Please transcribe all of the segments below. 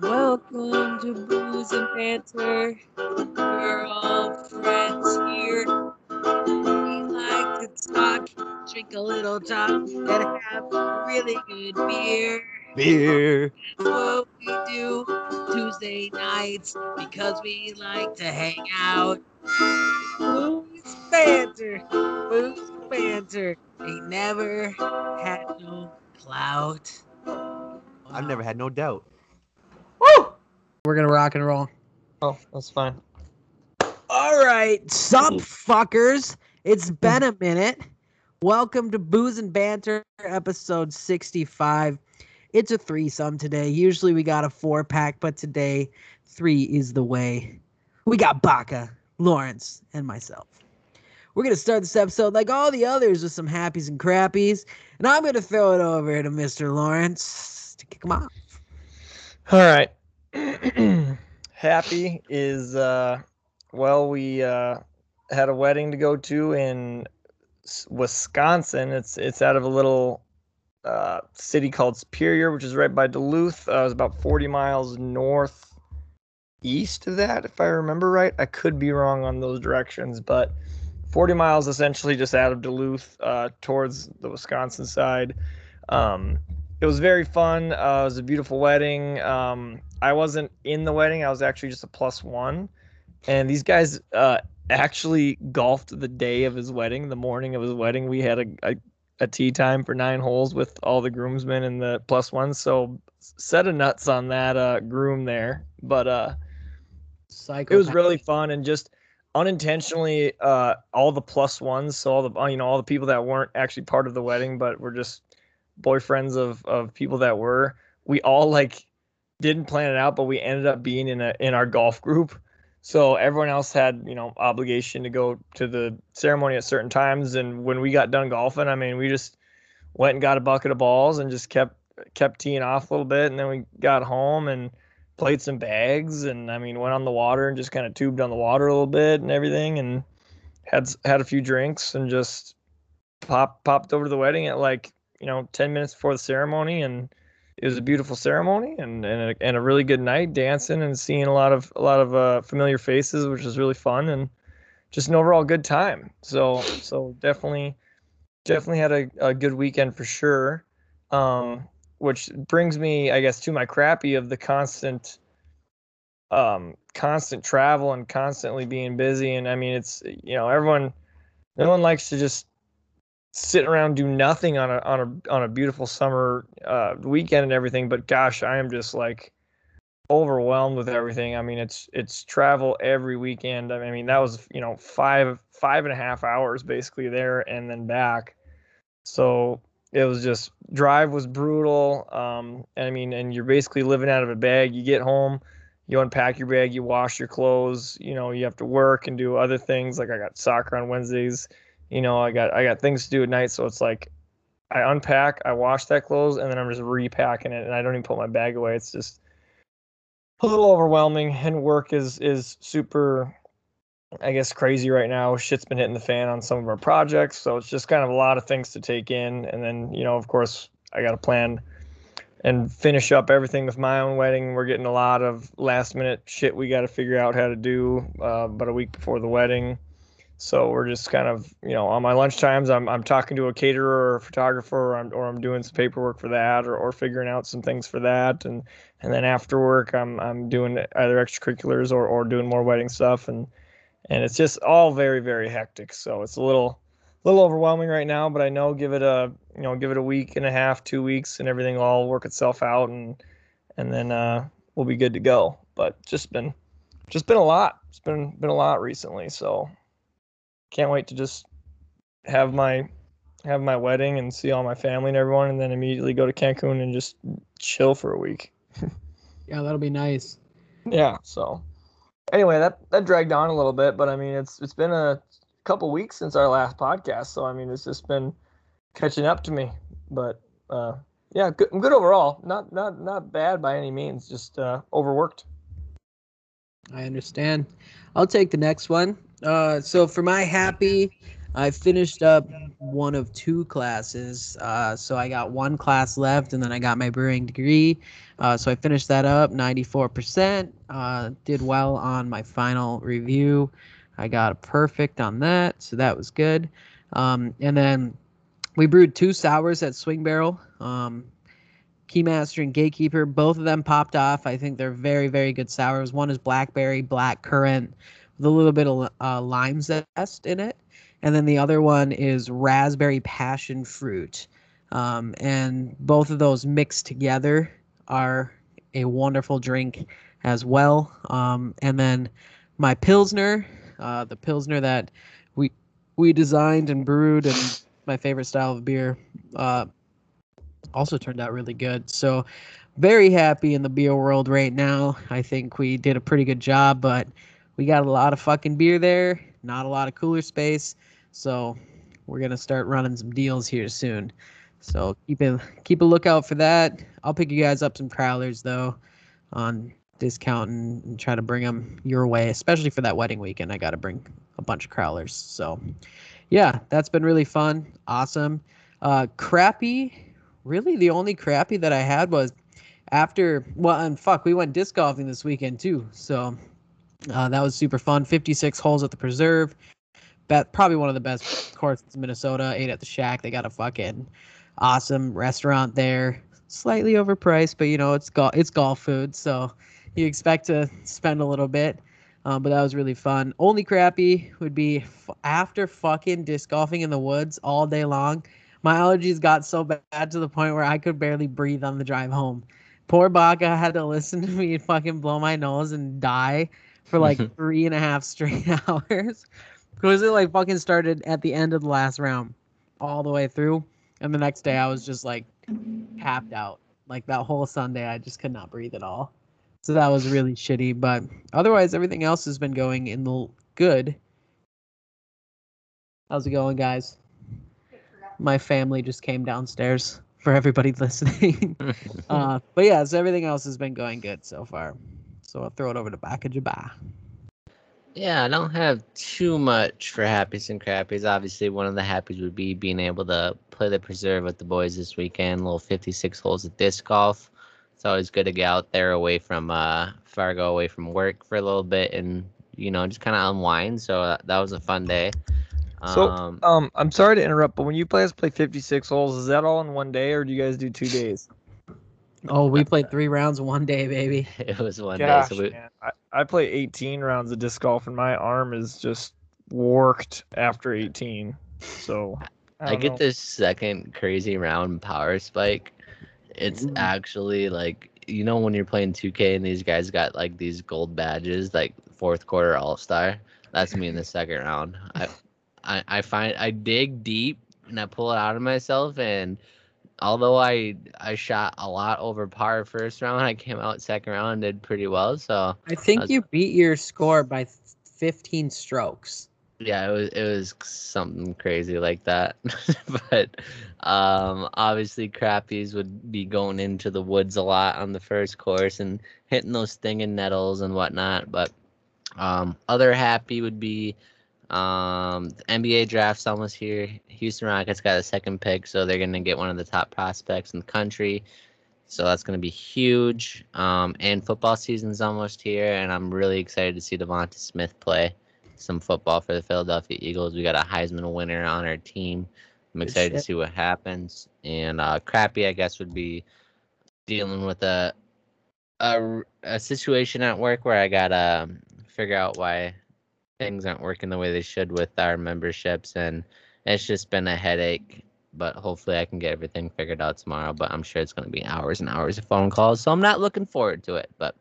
Welcome to Booze and Banter. We're all friends here. We like to talk, drink a little talk, and have really good beer. Beer. That's what we do Tuesday nights because we like to hang out. Booze Banter. Booze Banter. Ain't never had no clout. I've never had no doubt. We're gonna rock and roll. Oh, that's fine. All right, sup, fuckers. It's mm. been a minute. Welcome to Booze and Banter, episode 65. It's a threesome today. Usually we got a four pack, but today three is the way. We got Baca, Lawrence, and myself. We're gonna start this episode like all the others with some happies and crappies, and I'm gonna throw it over to Mr. Lawrence to kick him off. All right. Happy is uh well we uh had a wedding to go to in Wisconsin. It's it's out of a little uh city called Superior, which is right by Duluth. Uh, it was about 40 miles north east of that if I remember right. I could be wrong on those directions, but 40 miles essentially just out of Duluth uh towards the Wisconsin side. Um it was very fun. Uh, it was a beautiful wedding. Um, I wasn't in the wedding. I was actually just a plus one. And these guys uh, actually golfed the day of his wedding, the morning of his wedding. We had a, a, a tea time for nine holes with all the groomsmen and the plus ones. So set of nuts on that uh, groom there. But uh, Psycho. it was really fun and just unintentionally uh, all the plus ones. So all the uh, you know all the people that weren't actually part of the wedding, but were just boyfriends of of people that were. We all like didn't plan it out, but we ended up being in a in our golf group. So everyone else had, you know, obligation to go to the ceremony at certain times. And when we got done golfing, I mean, we just went and got a bucket of balls and just kept kept teeing off a little bit. And then we got home and played some bags. And I mean, went on the water and just kind of tubed on the water a little bit and everything. And had had a few drinks and just pop popped over to the wedding at like you know 10 minutes before the ceremony and it was a beautiful ceremony and and a, and a really good night dancing and seeing a lot of a lot of uh, familiar faces which was really fun and just an overall good time. So so definitely definitely had a, a good weekend for sure um which brings me i guess to my crappy of the constant um constant travel and constantly being busy. And i mean it's you know everyone no one likes to just sit around do nothing on a on a on a beautiful summer uh, weekend and everything. But gosh, I am just like overwhelmed with everything. I mean, it's it's travel every weekend. I mean, that was you know five five and a half hours basically there and then back. So it was just drive was brutal. Um, I mean, and you're basically living out of a bag. You get home, you unpack your bag, you wash your clothes. You know, you have to work and do other things. Like I got soccer on Wednesdays you know, I got I got things to do at night, so it's like I unpack, I wash that clothes, and then I'm just repacking it, and I don't even put my bag away. It's just a little overwhelming, and work is is super, I guess, crazy right now. Shit's been hitting the fan on some of our projects, so it's just kind of a lot of things to take in, and then you know, of course, I got to plan and finish up everything with my own wedding. We're getting a lot of last minute shit we got to figure out how to do, uh, about a week before the wedding. So we're just kind of, you know, on my lunch times, I'm, I'm talking to a caterer or a photographer, or I'm, or I'm doing some paperwork for that, or, or figuring out some things for that, and and then after work, I'm I'm doing either extracurriculars or, or doing more wedding stuff, and and it's just all very very hectic. So it's a little a little overwhelming right now, but I know give it a you know give it a week and a half, two weeks, and everything will all work itself out, and and then uh, we'll be good to go. But just been just been a lot. It's been been a lot recently, so can't wait to just have my have my wedding and see all my family and everyone and then immediately go to Cancun and just chill for a week. Yeah, that'll be nice. Yeah, so anyway, that that dragged on a little bit, but I mean it's it's been a couple weeks since our last podcast, so I mean it's just been catching up to me. But uh yeah, good, I'm good overall. Not not not bad by any means, just uh overworked. I understand. I'll take the next one. Uh, so for my happy, I finished up one of two classes. Uh, so I got one class left, and then I got my brewing degree. Uh, so I finished that up, 94%. Uh, did well on my final review. I got a perfect on that, so that was good. Um, and then we brewed two sours at Swing Barrel. Um, Keymaster and Gatekeeper, both of them popped off. I think they're very, very good sours. One is blackberry, black currant, with a little bit of uh, lime zest in it. And then the other one is raspberry passion fruit. Um, and both of those mixed together are a wonderful drink as well. Um, and then my Pilsner, uh, the Pilsner that we we designed and brewed and my favorite style of beer, uh, also turned out really good. So very happy in the beer world right now. I think we did a pretty good job, but we got a lot of fucking beer there, not a lot of cooler space. So we're gonna start running some deals here soon. So keep keep a lookout for that. I'll pick you guys up some crowlers though, on discount and, and try to bring them your way, especially for that wedding weekend. I got to bring a bunch of crowlers. So yeah, that's been really fun. Awesome. Uh, crappy. Really, the only crappy that I had was after. Well, and fuck, we went disc golfing this weekend too. So uh, that was super fun. 56 holes at the preserve. Bet probably one of the best courses in Minnesota. Ate at the Shack. They got a fucking awesome restaurant there. Slightly overpriced, but you know it's golf. It's golf food, so you expect to spend a little bit. Um, but that was really fun. Only crappy would be f- after fucking disc golfing in the woods all day long. My allergies got so bad to the point where I could barely breathe on the drive home. Poor Baca had to listen to me fucking blow my nose and die for like three and a half straight hours. Because it like fucking started at the end of the last round all the way through. And the next day i was just like tapped out. Like that whole sunday i just could not breathe at all. So that was really shitty. But otherwise everything else has been going in the good. How's it going guys? My family just came downstairs for everybody listening. Uh, but yeah so everything else has been going good so far so i'll throw it over to back of Jabba. Yeah, I don't have too much for happies and crappies. Obviously, one of the happies would be being able to play the preserve with the boys this weekend. Little 56 holes of disc golf. It's always good to get out there away from uh, Fargo, away from work for a little bit, and you know just kind of unwind. So that, that was a fun day. So, Um, um, I'm sorry to interrupt, but when you guys play 56 holes, is that all in one day, or do you guys do two days? Oh we played three rounds in one day baby it was one Gosh, day. So we, man. I, I play 18 rounds of disc golf, and my arm is just worked after 18. So I, don't get know. this second crazy round power spike. It's Ooh. actually like you know when you're playing 2K and these guys got like these gold badges, like fourth quarter all star. That's me in the second round. I, I I find I dig deep and I pull it out of myself and although I I shot a lot over par first round, I came out second round and did pretty well. So I think That's- you beat your score by 15 strokes. yeah, it was it was something crazy like that. but um obviously crappies would be going into the woods a lot on the first course and hitting those stinging nettles and whatnot. But um other happy would be um the NBA draft's almost here. Houston Rockets got a second pick, so they're gonna get one of the top prospects in the country. So that's going to be huge. Um, and football season's almost here, and I'm really excited to see Devonta Smith play some football for the Philadelphia Eagles. We got a Heisman winner on our team. I'm excited to see what happens. And uh, crappy, I guess, would be dealing with a, a a situation at work where I gotta figure out why things aren't working the way they should with our memberships, and it's just been a headache. But hopefully, I can get everything figured out tomorrow. But I'm sure it's going to be hours and hours of phone calls, so I'm not looking forward to it. But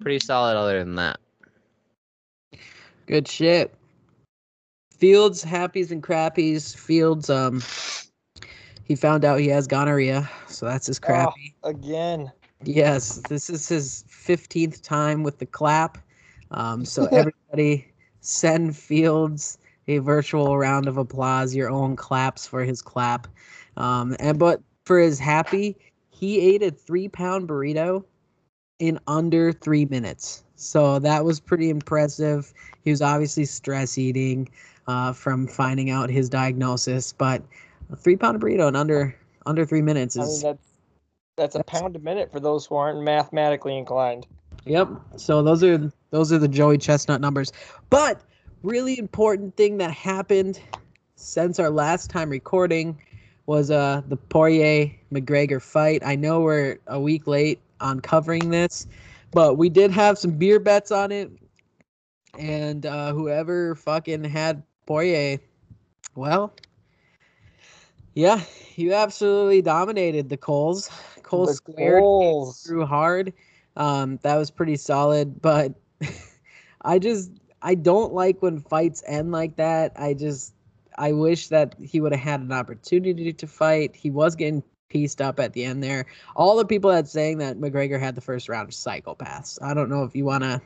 pretty solid other than that. Good shit. Fields, happies and crappies. Fields, um, he found out he has gonorrhea, so that's his crappy. Again. Yes, this is his 15th time with the clap. Um, so everybody send Fields a virtual round of applause, your own claps for his clap. Um, and but for his happy, he ate a three pound burrito in under three minutes. So that was pretty impressive. He was obviously stress eating. uh, from finding out his diagnosis. But a three pound burrito in under under three minutes I mean, is that's that's a pound a minute for those who aren't mathematically inclined. Yep. So those are those are the Joey Chestnut numbers. But really important thing that happened since our last time recording was uh the Poirier McGregor fight. I know we're a week late on covering this, but we did have some beer bets on it. And uh whoever fucking had Poirier, well, yeah, you absolutely dominated the Coles. Cole The squared goals. through hard. Um, that was pretty solid, but I just I don't like when fights end like that. I just I wish that he would have had an opportunity to fight. He was getting pieced up at the end there. All the people that saying that McGregor had the first round psychopaths. I don't know if you want to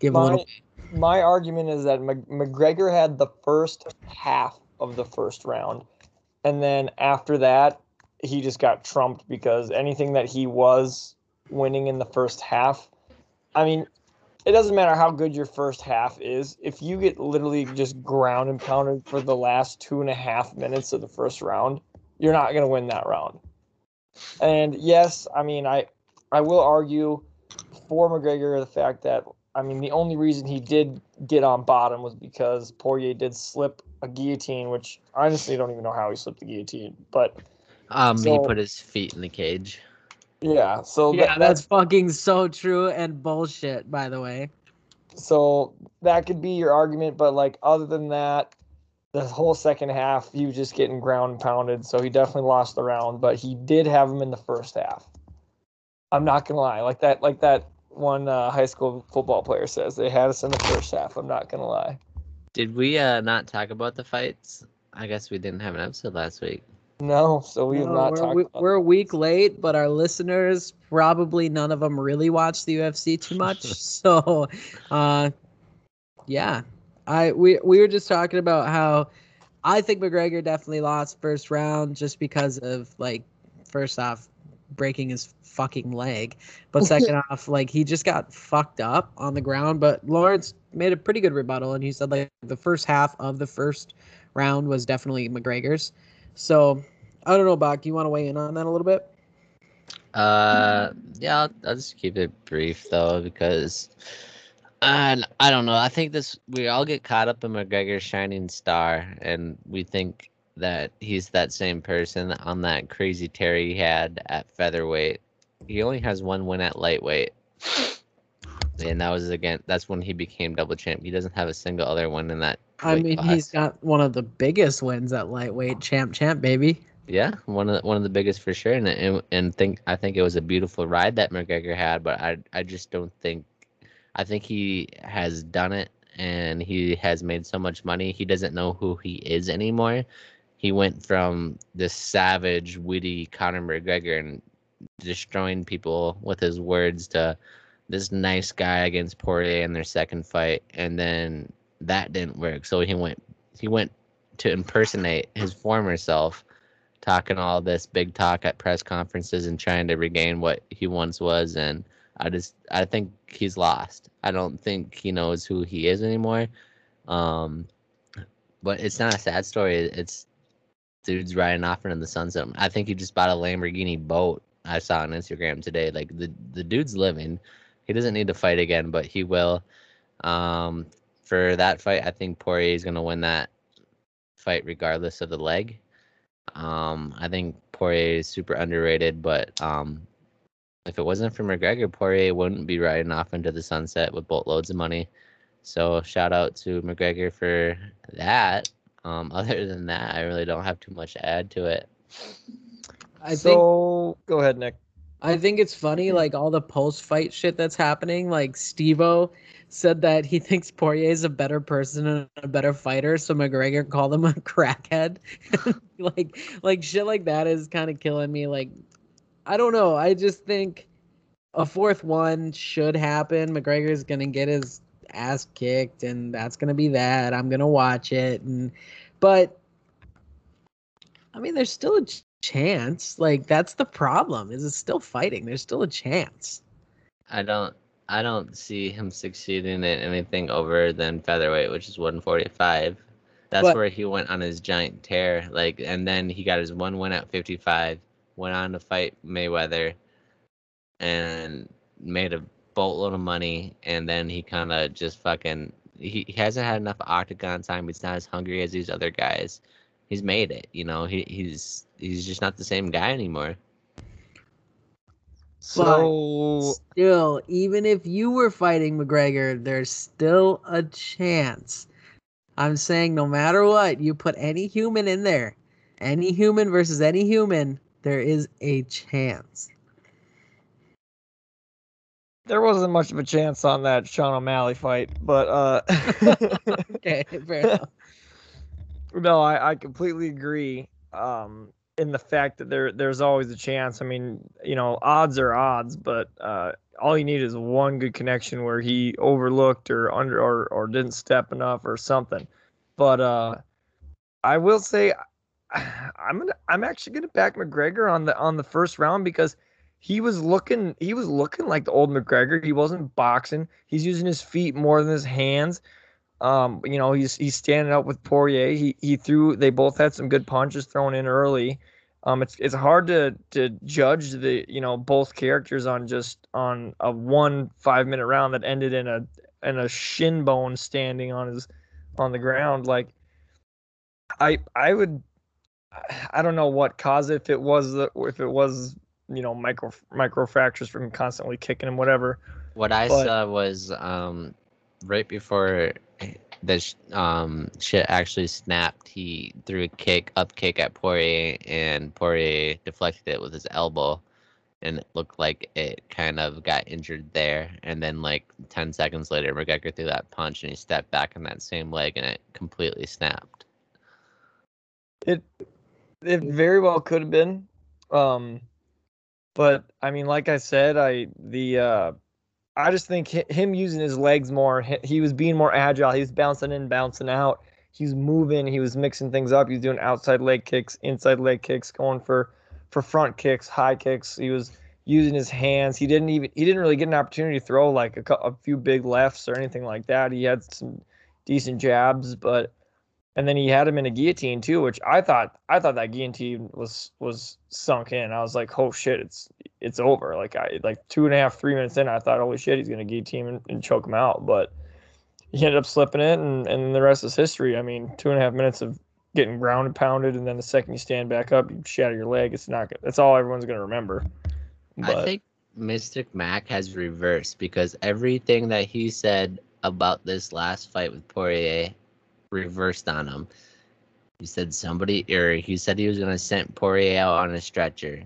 give a My, little. my argument is that Mc- McGregor had the first half of the first round, and then after that, he just got trumped because anything that he was winning in the first half, I mean, it doesn't matter how good your first half is. If you get literally just ground and pounded for the last two and a half minutes of the first round, you're not going to win that round. And yes, I mean, I I will argue for McGregor the fact that I mean the only reason he did get on bottom was because Poirier did slip a guillotine, which I honestly don't even know how he slipped the guillotine. But Um, he put his feet in the cage. Yeah, so Yeah, tha- that's fucking so true and bullshit. By the way, so that could be your argument. But like other than that, the whole second half he was just getting ground pounded, so he definitely lost the round. But he did have him in the first half. I'm not gonna lie, like that, like that one uh, high school football player says, they had us in the first half. I'm not gonna lie. Did we uh not talk about the fights? I guess we didn't have an episode last week. No, so we've not. We're talked we- about we're a week late, but our listeners probably none of them really watch the UFC too much. so, uh, yeah, I we we were just talking about how I think McGregor definitely lost first round just because of like first off breaking his fucking leg, but second off like he just got fucked up on the ground. But Lawrence made a pretty good rebuttal, and he said like the first half of the first round was definitely McGregor's. So I don't know, Bach. You want to weigh in on that a little bit? Uh, yeah, I'll, I'll just keep it brief though because, and I don't know. I think this we all get caught up in McGregor's shining star, and we think that he's that same person on that crazy tear he had at featherweight. He only has one win at lightweight, and that was again. That's when he became double champ. He doesn't have a single other one in that. I mean, class. he's got one of the biggest wins at lightweight, champ, champ, baby. Yeah, one of the, one of the biggest for sure, and, and and think I think it was a beautiful ride that McGregor had, but I I just don't think, I think he has done it and he has made so much money he doesn't know who he is anymore. He went from this savage, witty Conor McGregor and destroying people with his words to this nice guy against Poirier in their second fight, and then that didn't work. So he went he went to impersonate his former self talking all this big talk at press conferences and trying to regain what he once was and I just I think he's lost. I don't think he knows who he is anymore. Um but it's not a sad story. It's dude's riding off into the sunset. I think he just bought a Lamborghini boat. I saw on Instagram today. Like the the dude's living. He doesn't need to fight again, but he will. Um for that fight, I think Poirier is gonna win that fight regardless of the leg. Um, I think Poirier is super underrated, but um, if it wasn't for McGregor, Poirier wouldn't be riding off into the sunset with boatloads of money. So shout out to McGregor for that. Um, other than that, I really don't have too much to add to it. I think so go ahead, Nick. I think it's funny, like all the post fight shit that's happening. Like Stevo said that he thinks Poirier is a better person and a better fighter, so McGregor called him a crackhead. like, like shit like that is kind of killing me. Like, I don't know. I just think a fourth one should happen. McGregor's gonna get his ass kicked, and that's gonna be that. I'm gonna watch it, and but I mean, there's still a chance. Like that's the problem. Is it's still fighting. There's still a chance. I don't. I don't see him succeeding in anything over than featherweight, which is 145. That's But- where he went on his giant tear. Like, and then he got his one win at 55. Went on to fight Mayweather, and made a boatload of money. And then he kind of just fucking. He, he hasn't had enough octagon time. He's not as hungry as these other guys. He's made it. You know, he, he's he's just not the same guy anymore. So Still, even if you were fighting McGregor, there's still a chance. I'm saying no matter what, you put any human in there, any human versus any human, there is a chance. there wasn't much of a chance on that Sean O'Malley fight, but uh Okay, fair enough. No, I, I completely agree. Um, in the fact that there there's always a chance. I mean, you know, odds are odds, but uh, all you need is one good connection where he overlooked or under or, or didn't step enough or something. But uh, I will say, I'm gonna I'm actually gonna back McGregor on the on the first round because he was looking he was looking like the old McGregor. He wasn't boxing. He's using his feet more than his hands. Um, you know, he's he's standing up with Poirier. He he threw. They both had some good punches thrown in early. Um, it's it's hard to to judge the you know both characters on just on a one five minute round that ended in a in a shin bone standing on his on the ground. Like, I I would I don't know what caused it. If it was the if it was you know micro micro fractures from constantly kicking him, whatever. What I But- saw was um, right before the um, shit actually snapped. He threw a kick, up kick at Poirier, and Poirier deflected it with his elbow, and it looked like it kind of got injured there. And then, like ten seconds later, McGregor threw that punch, and he stepped back on that same leg, and it completely snapped. It it very well could have been. Um but I mean like I said, I the uh I just think him using his legs more, he, was being more agile. He was bouncing in, bouncing out. He was moving, he was mixing things up. He was doing outside leg kicks, inside leg kicks, going for for front kicks, high kicks. He was using his hands. He didn't even he didn't really get an opportunity to throw like a, a few big lefts or anything like that. He had some decent jabs, but and then he had him in a guillotine too, which I thought I thought that guillotine was was sunk in. I was like, oh shit, it's it's over. Like I like two and a half, three minutes in, I thought, holy shit, he's gonna guillotine and, and choke him out. But he ended up slipping it, and and the rest is history. I mean, two and a half minutes of getting ground and pounded, and then the second you stand back up, you shatter your leg. It's not good. That's all everyone's gonna remember. But I think Mystic Mac has reversed because everything that he said about this last fight with Poirier reversed on him. He said somebody, or he said he was going to send Poirier out on a stretcher.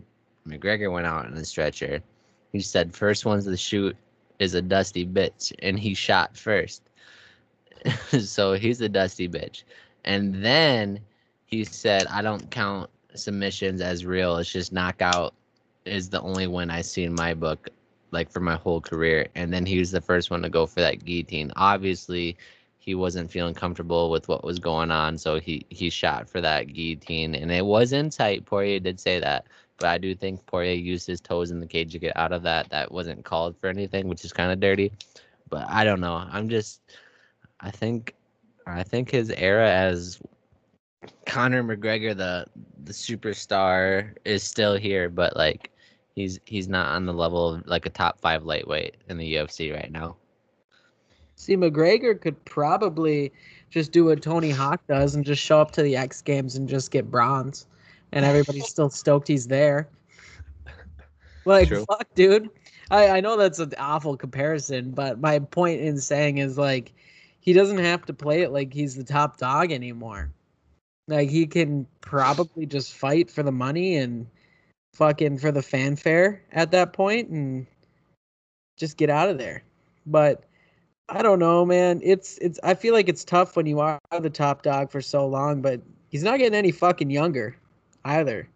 McGregor went out on a stretcher. He said first one's to shoot is a dusty bitch, and he shot first. so he's a dusty bitch. And then he said, I don't count submissions as real. It's just knockout is the only one I see in my book, like for my whole career. And then he was the first one to go for that guillotine. Obviously, he wasn't feeling comfortable with what was going on, so he he shot for that guillotine, and it was in tight. Poirier did say that, but I do think Poirier used his toes in the cage to get out of that. That wasn't called for anything, which is kind of dirty. But I don't know. I'm just, I think, I think his era as Conor McGregor, the the superstar, is still here, but like he's he's not on the level of like a top five lightweight in the UFC right now. See, McGregor could probably just do what Tony Hawk does and just show up to the X Games and just get bronze, and everybody's still stoked he's there. Like, True. fuck, dude. I, I know that's an awful comparison, but my point in saying is like, he doesn't have to play it like he's the top dog anymore. Like, he can probably just fight for the money and fucking for the fanfare at that point and just get out of there. But I don't know, man. It's it's I feel like it's tough when you are the top dog for so long, but he's not getting any fucking younger either.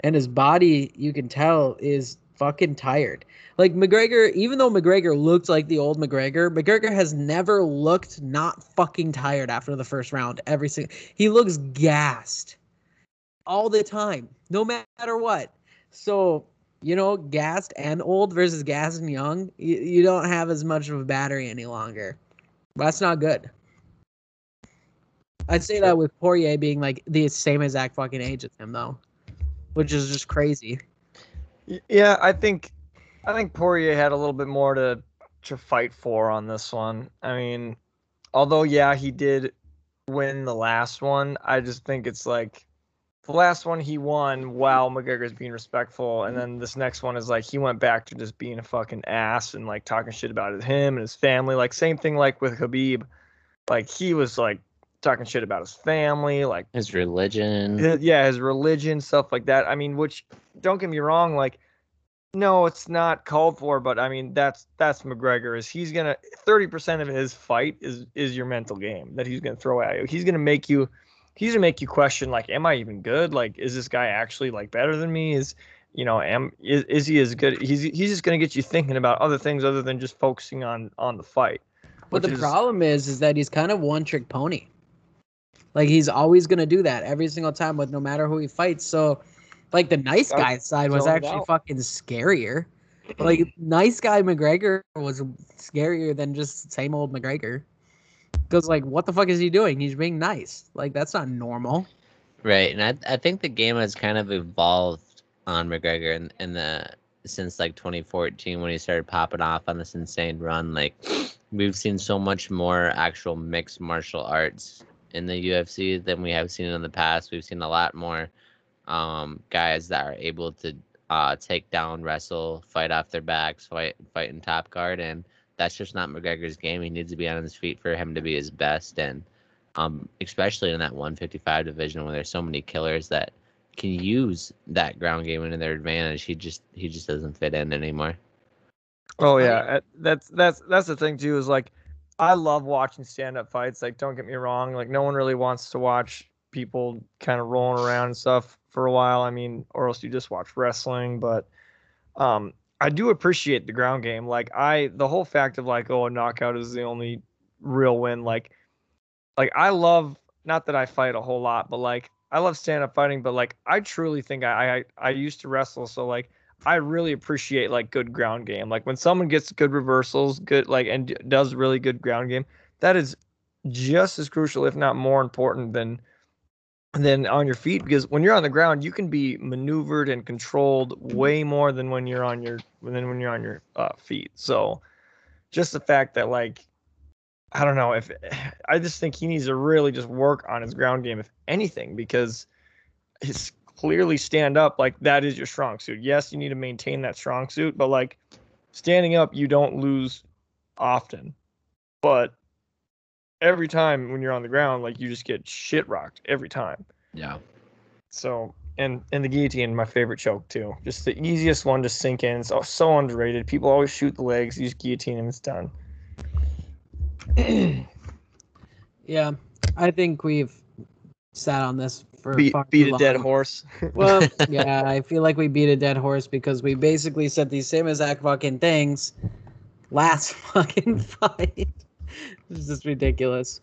And his body, you can tell, is fucking tired. Like McGregor, even though McGregor looked like the old McGregor, McGregor has never looked not fucking tired after the first round. Every single he looks gassed all the time, no matter what. So you know, gassed and old versus gassed and young, you, you don't have as much of a battery any longer. That's not good. I'd say that with Poirier being like the same exact fucking age as him though, which is just crazy. Yeah, I think I think Poirier had a little bit more to to fight for on this one. I mean, although yeah, he did win the last one. I just think it's like the last one he won while McGregor's being respectful, and mm-hmm. then this next one is like he went back to just being a fucking ass and like talking shit about him and his family. Like same thing like with Khabib, like he was like talking shit about his family, like His religion. his- yeah, his religion, stuff like that. I mean, which don't get me wrong, like no, it's not called for, but I mean that's that's McGregor. Is he's gonna thirty percent of his fight is is your mental game that he's gonna throw at you. He's gonna make you he's gonna make you question like, am I even good? Like, is this guy actually like better than me? Is you know, am is, is he as good? He's he's just gonna get you thinking about other things other than just focusing on on the fight. But the is- problem is, is that he's kind of one trick pony. Like he's always gonna do that every single time, with no matter who he fights. So, like the nice guy side was actually out. fucking scarier. Like nice guy McGregor was scarier than just same old McGregor. Because like, what the fuck is he doing? He's being nice. Like that's not normal. Right, and I I think the game has kind of evolved on McGregor in, in the since like 2014 when he started popping off on this insane run. Like we've seen so much more actual mixed martial arts in the UFC than we have seen in the past. We've seen a lot more um, guys that are able to uh, take down, wrestle, fight off their backs, fight fight in top guard, and that's just not McGregor's game. He needs to be on his feet for him to be his best, and um, especially in that 155 division where there's so many killers that can use that ground game into their advantage. He just he just doesn't fit in anymore. Oh yeah, that's that's that's the thing too. Is like, I love watching stand-up fights. Like, don't get me wrong. Like, no one really wants to watch people kind of rolling around and stuff for a while. I mean, or else you just watch wrestling. But, um, I do appreciate the ground game. Like, I the whole fact of like, oh, a knockout is the only real win. Like, like I love not that I fight a whole lot, but like I love stand-up fighting. But like, I truly think I I, I used to wrestle, so like. I really appreciate like good ground game. Like when someone gets good reversals, good like and d- does really good ground game, that is just as crucial, if not more important than than on your feet. Because when you're on the ground, you can be maneuvered and controlled way more than when you're on your than when you're on your uh, feet. So just the fact that like I don't know if I just think he needs to really just work on his ground game, if anything, because his clearly stand up like that is your strong suit. Yes, you need to maintain that strong suit, but like standing up, you don't lose often. But every time when you're on the ground, like you just get shit rocked every time. Yeah. So and and the guillotine, my favorite choke too. Just the easiest one to sink in. It's so underrated. People always shoot the legs, use guillotine, and it's done. Yeah, I think we've sat on this for beat far beat too a dead horse. Well, yeah, I feel like we beat a dead horse because we basically said these same exact fucking things last fucking fight. It's just ridiculous.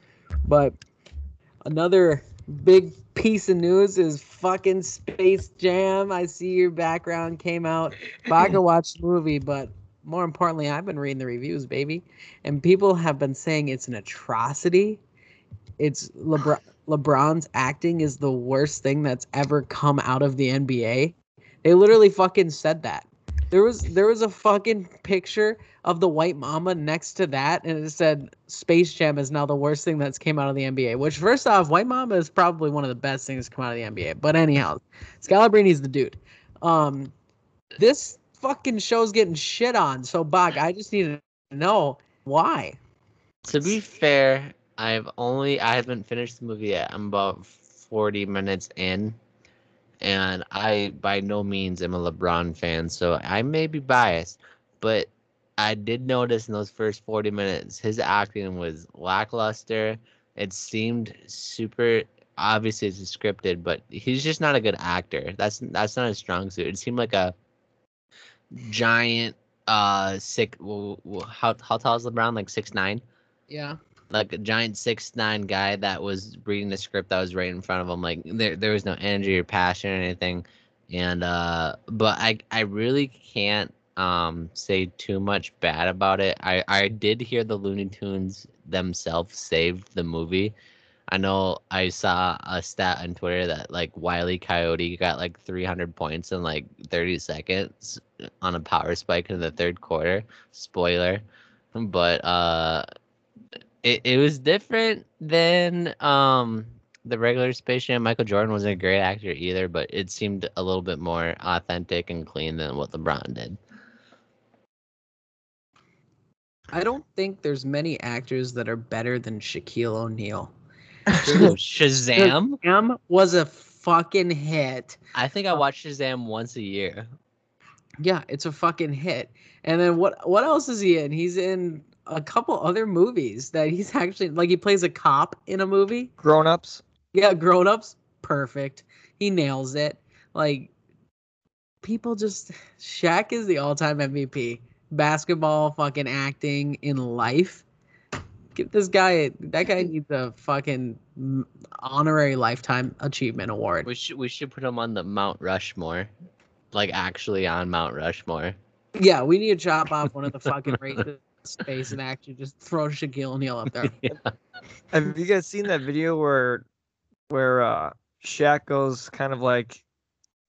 But another big piece of news is fucking Space Jam. I see your background came out. Baca watched the movie, but more importantly, I've been reading the reviews, baby. And people have been saying it's an atrocity. It's LeBron LeBron's acting is the worst thing that's ever come out of the NBA. They literally fucking said that. There was there was a fucking picture of the White Mamba next to that, and it said Space Jam is now the worst thing that's came out of the NBA. Which first off, White Mamba is probably one of the best things come out of the NBA. But anyhow, Scalabrine's the dude. Um, this fucking show's getting shit on. So Bach, I just need to know why. To be fair, I've only I haven't finished the movie yet. I'm about 40 minutes in, and I by no means am a LeBron fan, so I may be biased, but I did notice in those first 40 minutes his acting was lackluster. It seemed super obviously it's scripted, but he's just not a good actor. That's that's not a strong suit. It seemed like a giant uh sick w- w- how how tall is LeBron? Like six nine? Yeah. Like a giant six nine guy that was reading the script that was right in front of him. Like there there was no energy or passion or anything. and uh, but I I really can't um say too much bad about it. I I did hear the Looney Tunes themselves saved the movie. I know I saw a stat on Twitter that like Wiley Coyote got like 300 points in like 30 seconds on a power spike in the third quarter. Spoiler, but uh, it it was different than um the regular Space Jam. Michael Jordan wasn't a great actor either, but it seemed a little bit more authentic and clean than what LeBron did. I don't think there's many actors that are better than Shaquille O'Neal. Shazam! Shazam was a fucking hit. I think I watch Shazam once a year. Yeah, it's a fucking hit. And then what what else is he in? He's in a couple other movies that he's actually like he plays a cop in a movie. Grown ups. Yeah, grown ups, perfect. He nails it. Like people just Shaq is the all-time MVP. Basketball, fucking acting in life. Give this guy that guy needs a fucking honorary lifetime achievement award. We should we should put him on the Mount Rushmore, like actually on Mount Rushmore. Yeah, we need to chop off one of the fucking racist space and actually just throw Shaquille O'Neal up there. Yeah. Have you guys seen that video where where uh Shaq goes kind of like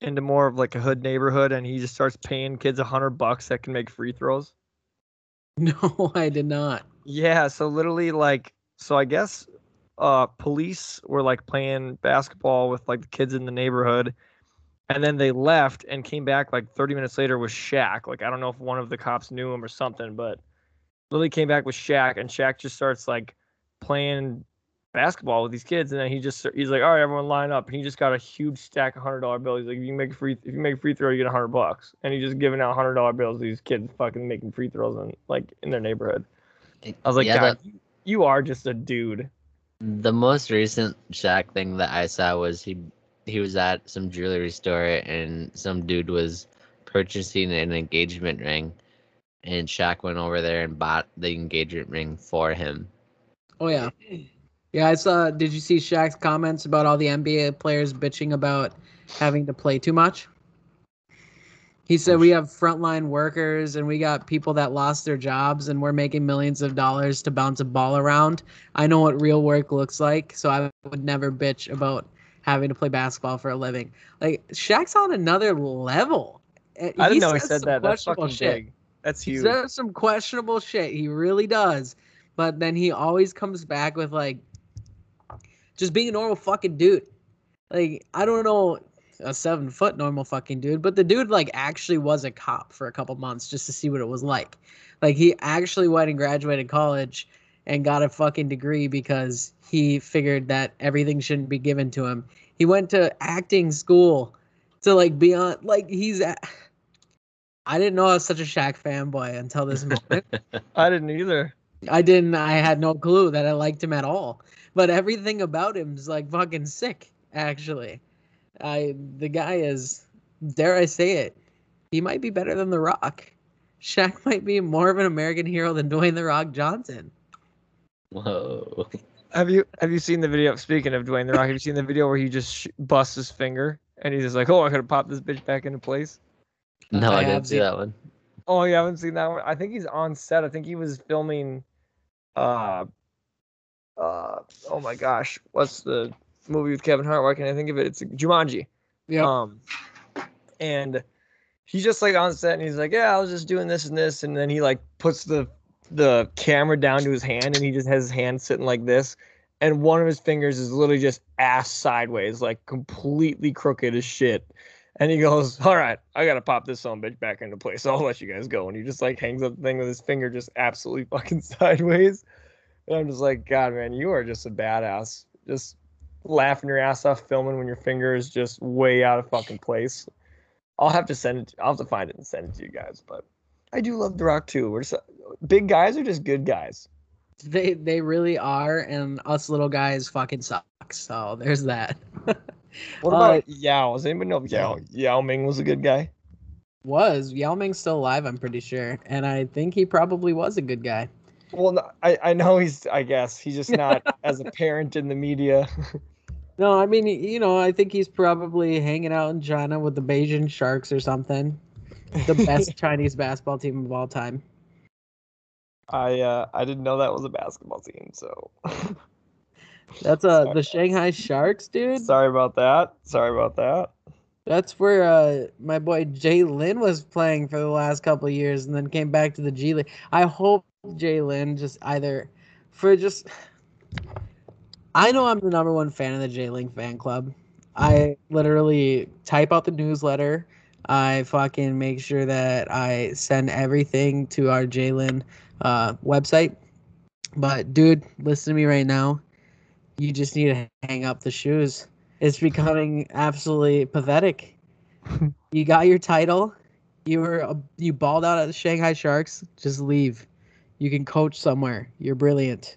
into more of like a hood neighborhood and he just starts paying kids a hundred bucks that can make free throws? No, I did not. Yeah, so literally like so I guess uh police were like playing basketball with like the kids in the neighborhood and then they left and came back like 30 minutes later with Shaq. Like I don't know if one of the cops knew him or something, but Lily came back with Shaq and Shaq just starts like playing basketball with these kids and then he just he's like, All right, everyone line up and he just got a huge stack of hundred dollar bills. He's like, if you make a free if you make a free throw, you get a hundred bucks. And he's just giving out hundred dollar bills to these kids fucking making free throws in like in their neighborhood. I was like, Yeah, God, you, you are just a dude. The most recent Shaq thing that I saw was he he was at some jewelry store and some dude was purchasing an engagement ring, and Shaq went over there and bought the engagement ring for him. Oh yeah. Yeah, I saw did you see Shaq's comments about all the NBA players bitching about having to play too much? He said we have frontline workers and we got people that lost their jobs and we're making millions of dollars to bounce a ball around. I know what real work looks like, so I would never bitch about having to play basketball for a living. Like Shaq's on another level. Uh, I didn't know he said that. That's fucking shit. big. That's He huge. says some questionable shit. He really does. But then he always comes back with like just being a normal fucking dude. Like, I don't know a seven foot normal fucking dude, but the dude like actually was a cop for a couple months just to see what it was like. Like he actually went and graduated college and got a fucking degree because he figured that everything shouldn't be given to him. He went to acting school to like be on like he's at I didn't know I was such a Shaq fanboy until this moment. I didn't either. I didn't. I had no clue that I liked him at all. But everything about him is like fucking sick. Actually, I the guy is. Dare I say it? He might be better than The Rock. Shaq might be more of an American hero than Dwayne The Rock Johnson. Whoa. Have you have you seen the video? Speaking of Dwayne the Rock, have you seen the video where he just sh- busts his finger and he's just like, "Oh, I gotta pop this bitch back into place." No, I I, didn't see seen- that one. Oh, you haven't seen that one? I think he's on set. I think he was filming. Uh, uh, oh my gosh, what's the movie with Kevin Hart? Why can't I think of it? It's Jumanji. Yeah. Um, and he's just like on set, and he's like, "Yeah, I was just doing this and this," and then he like puts the the camera down to his hand, and he just has his hand sitting like this, and one of his fingers is literally just ass sideways, like completely crooked as shit. And he goes, "All right, I gotta pop this son bitch back into place. I'll let you guys go." And he just like hangs up the thing with his finger just absolutely fucking sideways. And I'm just like, God, man, you are just a badass. Just laughing your ass off filming when your finger is just way out of fucking place. I'll have to send it. I'll have to find it and send it to you guys. But I do love The Rock too. We're just big guys are just good guys. They they really are, and us little guys fucking suck. So there's that. What Uh, about Yao? Does anybody know if Yao Yao Ming was a good guy? was Yao Ming still alive? I'm pretty sure, and I think he probably was a good guy. Well, I I know he's. I guess he's just not as apparent in the media. No, I mean, you know, I think he's probably hanging out in China with the Beijing Sharks or something. The best Chinese basketball team of all time. I uh, I didn't know that was a basketball team, so That's uh Sorry. the Shanghai Sharks, dude. sorry about that. Sorry about that. That's where uh my boy Jay Lin was playing for the last couple of years and then came back to the G League. I hope Jay Lin just either for just I know I'm the number one fan of the Jay Lin fan club. I literally type out the newsletter. I fucking make sure that I send everything to our Jalen uh, website. But dude, listen to me right now. You just need to hang up the shoes. It's becoming absolutely pathetic. you got your title. You were uh, you balled out at the Shanghai Sharks. Just leave. You can coach somewhere. You're brilliant.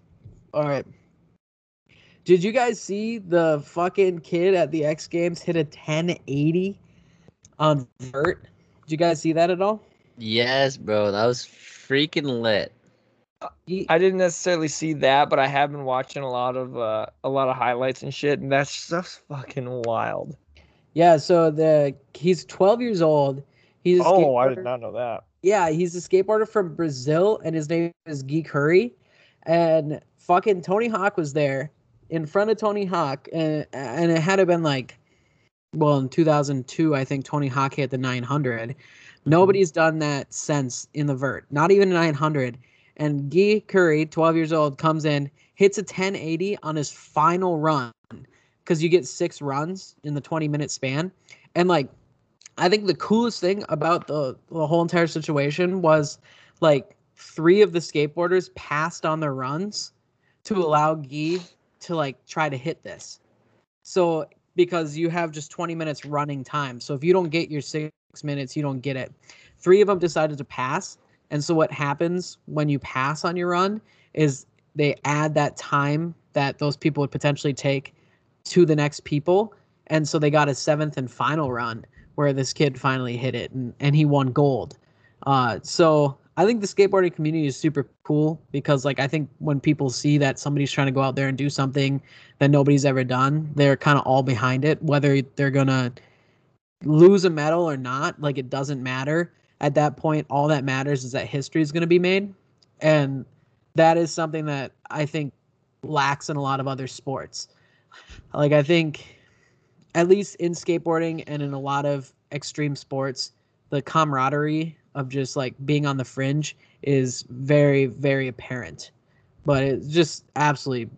All right. Did you guys see the fucking kid at the X Games hit a 1080 on vert? Did you guys see that at all? Yes, bro, that was freaking lit. He- I didn't necessarily see that, but I have been watching a lot of uh, a lot of highlights and shit, and that stuff's fucking wild. yeah, so the he's 12 years old. He's a Oh, I did not know that. Yeah, he's a skateboarder from Brazil, and his name is Gui Khury. And fucking Tony Hawk was there in front of Tony Hawk, and and it had to been like, well, in 2002, I think Tony Hawk hit the 900. Nobody's done that since in the vert, not even 900. And Gui Khury, 12 years old, comes in, hits a 1080 on his final run, because you get six runs in the 20 minute span, and like I think the coolest thing about the the whole entire situation was like three of the skateboarders passed on their runs to allow Gui to like try to hit this. So because you have just 20 minutes running time. So if you don't get your 6 minutes, you don't get it. Three of them decided to pass. And so what happens when you pass on your run is they add that time that those people would potentially take to the next people. And so they got a seventh and final run where this kid finally hit it and, and he won gold. Uh, so I think the skateboarding community is super cool because like I think when people see that somebody's trying to go out there and do something that nobody's ever done, they're kind of all behind it, whether they're gonna lose a medal or not, like it doesn't matter. At that point, all that matters is that history is gonna be made. And that is something that I think lacks in a lot of other sports. Like I think at least in skateboarding and in a lot of extreme sports, the camaraderie of just like being on the fringe is very, very apparent. But it's just absolutely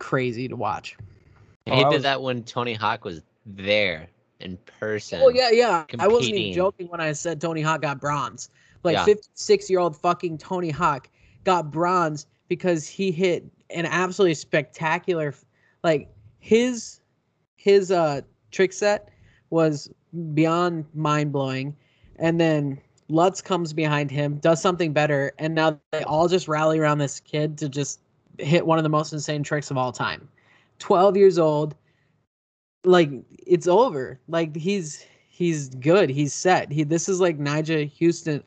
crazy to watch. And Oh, he I did was- that when Tony Hawk was there in person. Oh yeah, yeah. I wasn't even joking when I said Tony Hawk got bronze. Like Yeah. 56 year old fucking Tony Hawk got bronze because he hit an absolutely spectacular like his his uh trick set was beyond mind blowing. And then Lutz comes behind him, does something better, and now they all just rally around this kid to just hit one of the most insane tricks of all time. 12 years old, like it's over. Like he's he's good. He's set. He this is like Nyjah Huston,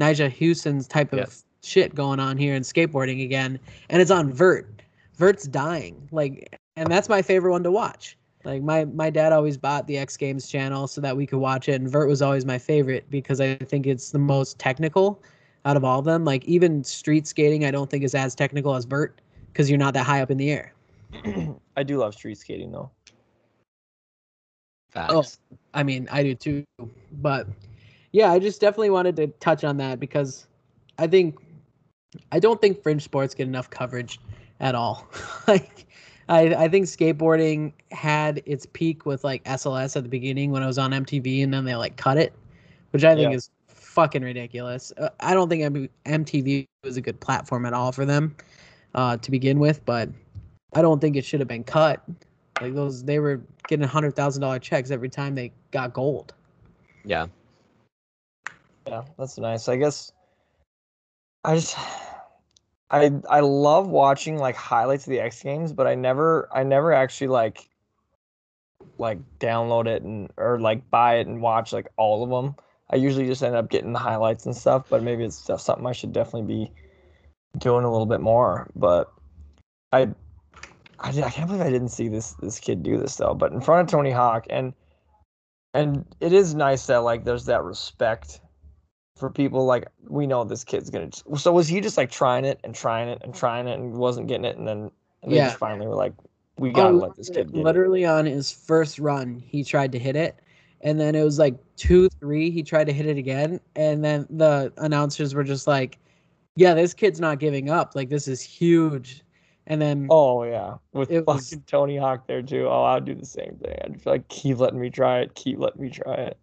Nyjah Huston's type of Yes. shit going on here in skateboarding again, and it's on Vert. Vert's dying. Like, and that's my favorite one to watch. Like my my dad always bought the X Games channel so that we could watch it, and Vert was always my favorite because I think it's the most technical out of all of them. Like even street skating, I don't think is as technical as Vert because you're not that high up in the air. I do love street skating though. Facts. Oh. I mean, I do too. But yeah, I just definitely wanted to touch on that because I think I don't think fringe sports get enough coverage at all. like I I think skateboarding had its peak with like SLS at the beginning when it was on MTV and then they like cut it, which I think Yeah. is fucking ridiculous. Uh, I don't think MTV was a good platform at all for them uh, to begin with, but I don't think it should have been cut. Like those, they were getting hundred thousand dollar checks every time they got gold. Yeah. Yeah, that's nice. I guess I just I I love watching like highlights of the X Games, but I never I never actually like like download it and or like buy it and watch like all of them. I usually just end up getting the highlights and stuff, but maybe it's something I should definitely be doing a little bit more. But I I, I can't believe I didn't see this this kid do this though. But in front of Tony Hawk, and and it is nice that like there's that respect for people. Like we know this kid's gonna. So was he just like trying it and trying it and trying it and wasn't getting it, and then and Yeah. just finally were like, we oh, gotta Oh, let this kid get it. literally on his first run, he tried to hit it, and then it was like two, three. He tried to hit it again, and then the announcers were just like, "Yeah, this kid's not giving up. Like this is huge." And then Oh yeah, with fucking was- Tony Hawk there too. Oh, I'd do the same thing. I'd feel like keep letting me try it. Keep letting me try it.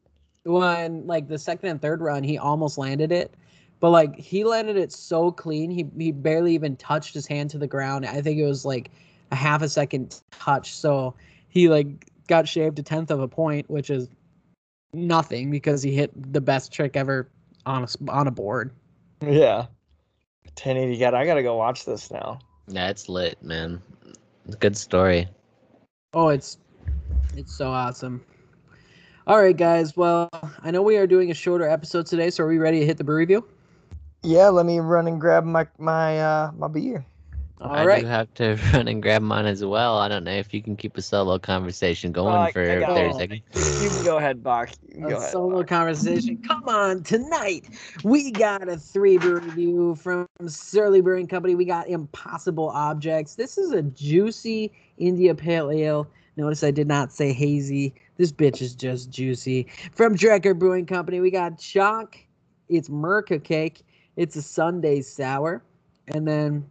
when like the second and third run, he almost landed it, but like he landed it so clean, he he barely even touched his hand to the ground. I think it was like a half a second touch, so he like got shaved a tenth of a point, which is nothing because he hit the best trick ever on a on a board. Yeah. 1080 got. I gotta go watch this now. Yeah, it's lit, man. It's a good story. Oh, it's it's so awesome. All right, guys. Well, I know we are doing a shorter episode today, so are we ready to hit the brew review? Yeah, let me run and grab my my uh my beer. All I right. do have to run and grab mine as well. I don't know if you can keep a solo conversation oh, going I- for I got 30 seconds. You can go ahead, Bach. You a go ahead. solo Bach. conversation. Come on, tonight we got a three brew review from Surly Brewing Company. We got Impossible Objects. This is a juicy India Pale Ale. Notice I did not say hazy. This bitch is just juicy. From Drekker Brewing Company, we got Chonk. It's Merca Cake. It's a Sunday sour. And then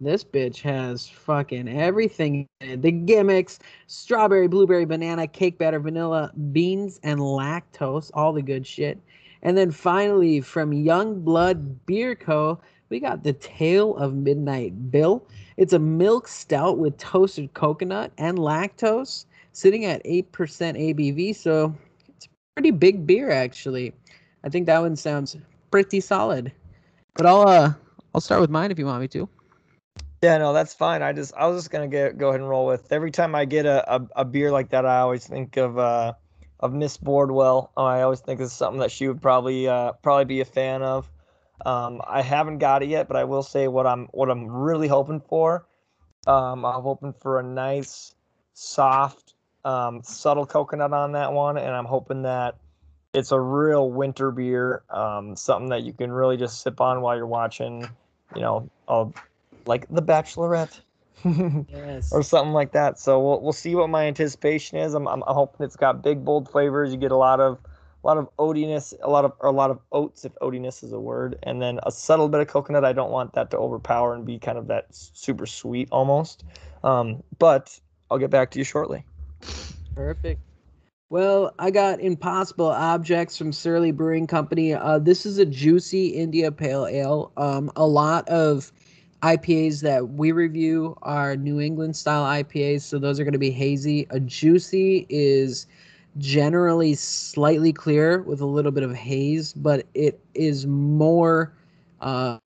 this bitch has fucking everything The gimmicks, strawberry, blueberry, banana, cake batter, vanilla, beans, and lactose. All the good shit. And then finally, from Youngblood Beer Co., we got the Tale of Midnight Bill. It's a milk stout with toasted coconut and lactose, sitting at 8% ABV. So it's a pretty big beer, actually. I think that one sounds pretty solid. But I'll uh I'll start with mine if you want me to. Yeah, no, that's fine. I just I was just gonna get go ahead and roll with. Every time I get a, a, a beer like that, I always think of uh of Miss Boardwell. Oh, I always think this is something that she would probably uh probably be a fan of. Um, I haven't got it yet, but I will say what I'm what I'm really hoping for. Um, I'm hoping for a nice, soft, um, subtle coconut on that one, and I'm hoping that it's a real winter beer, um, something that you can really just sip on while you're watching, you know, uh, like The Bachelorette. Yes. or something like that. So we'll we'll see what my anticipation is. I'm I'm, hoping it's got big bold flavors. You get a lot of a lot of oatiness, a lot of or a lot of oats if oatiness is a word, and then a subtle bit of coconut. I don't want that to overpower and be kind of that super sweet almost. Um, but I'll get back to you shortly. Perfect. Well, I got Impossible Objects from Surly Brewing Company. Uh, this is a juicy India Pale Ale. Um, a lot of IPAs that we review are New England style IPAs, so those are going to be hazy. A juicy is generally slightly clear with a little bit of haze, but it is more. Uh,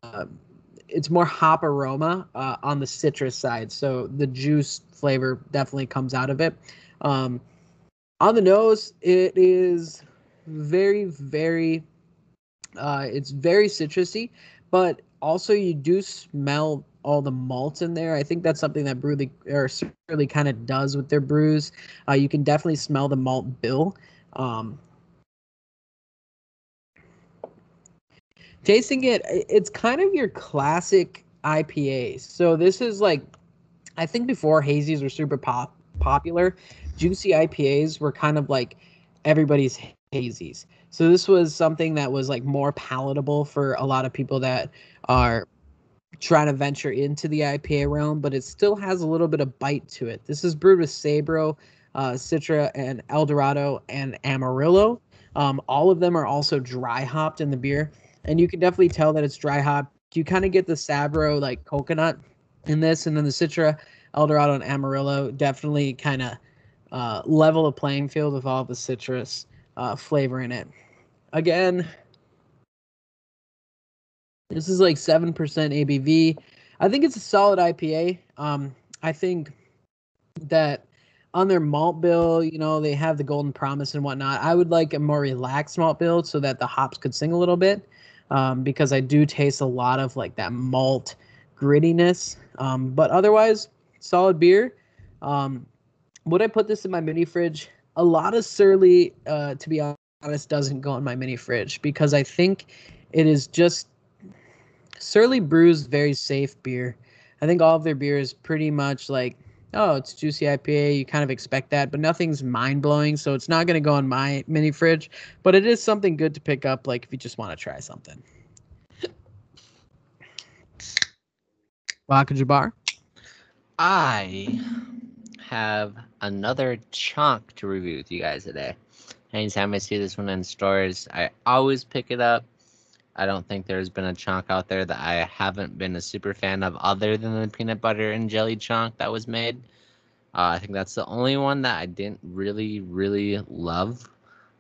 it's more hop aroma uh, on the citrus side, so the juice flavor definitely comes out of it. Um, on the nose, it is very, very. Uh, it's very citrusy, but also you do smell all the malt in there. I think that's something that Brewly or Surly kind of does with their brews. Uh, you can definitely smell the malt bill. Um, tasting it, it's kind of your classic IPA. So this is like, I think before hazies were super pop popular, juicy IPAs were kind of like everybody's hazies. So this was something that was like more palatable for a lot of people that are trying to venture into the IPA realm, but it still has a little bit of bite to it. This is brewed with Sabro, uh, Citra, and Eldorado and Amarillo. Um, all of them are also dry hopped in the beer, and you can definitely tell that it's dry hopped. You kind of get the Sabro like coconut in this, and then the Citra, Eldorado, and Amarillo definitely kind of uh, level the playing field with all the citrus uh, flavor in it. Again, this is like 7% ABV. I think it's a solid IPA. Um, I think that on their malt bill, you know, they have the golden promise and whatnot. I would like a more relaxed malt bill so that the hops could sing a little bit. Um, because I do taste a lot of like that malt grittiness. Um, but otherwise, solid beer. Um, would I put this in my mini fridge? A lot of Surly, uh, to be honest, doesn't go in my mini fridge because I think it is just Surly brews very safe beer. I think all of their beer is pretty much like, oh, it's juicy IPA. You kind of expect that, but nothing's mind blowing. So it's not going to go in my mini fridge, but it is something good to pick up, like if you just want to try something. Waka Jabbar. I have another Chonk to review with you guys today. Anytime I see this one in stores, I always pick it up. I don't think there's been a Chonk out there that I haven't been a super fan of, other than the peanut butter and jelly Chonk that was made. Uh, I think that's the only one that I didn't really, really love.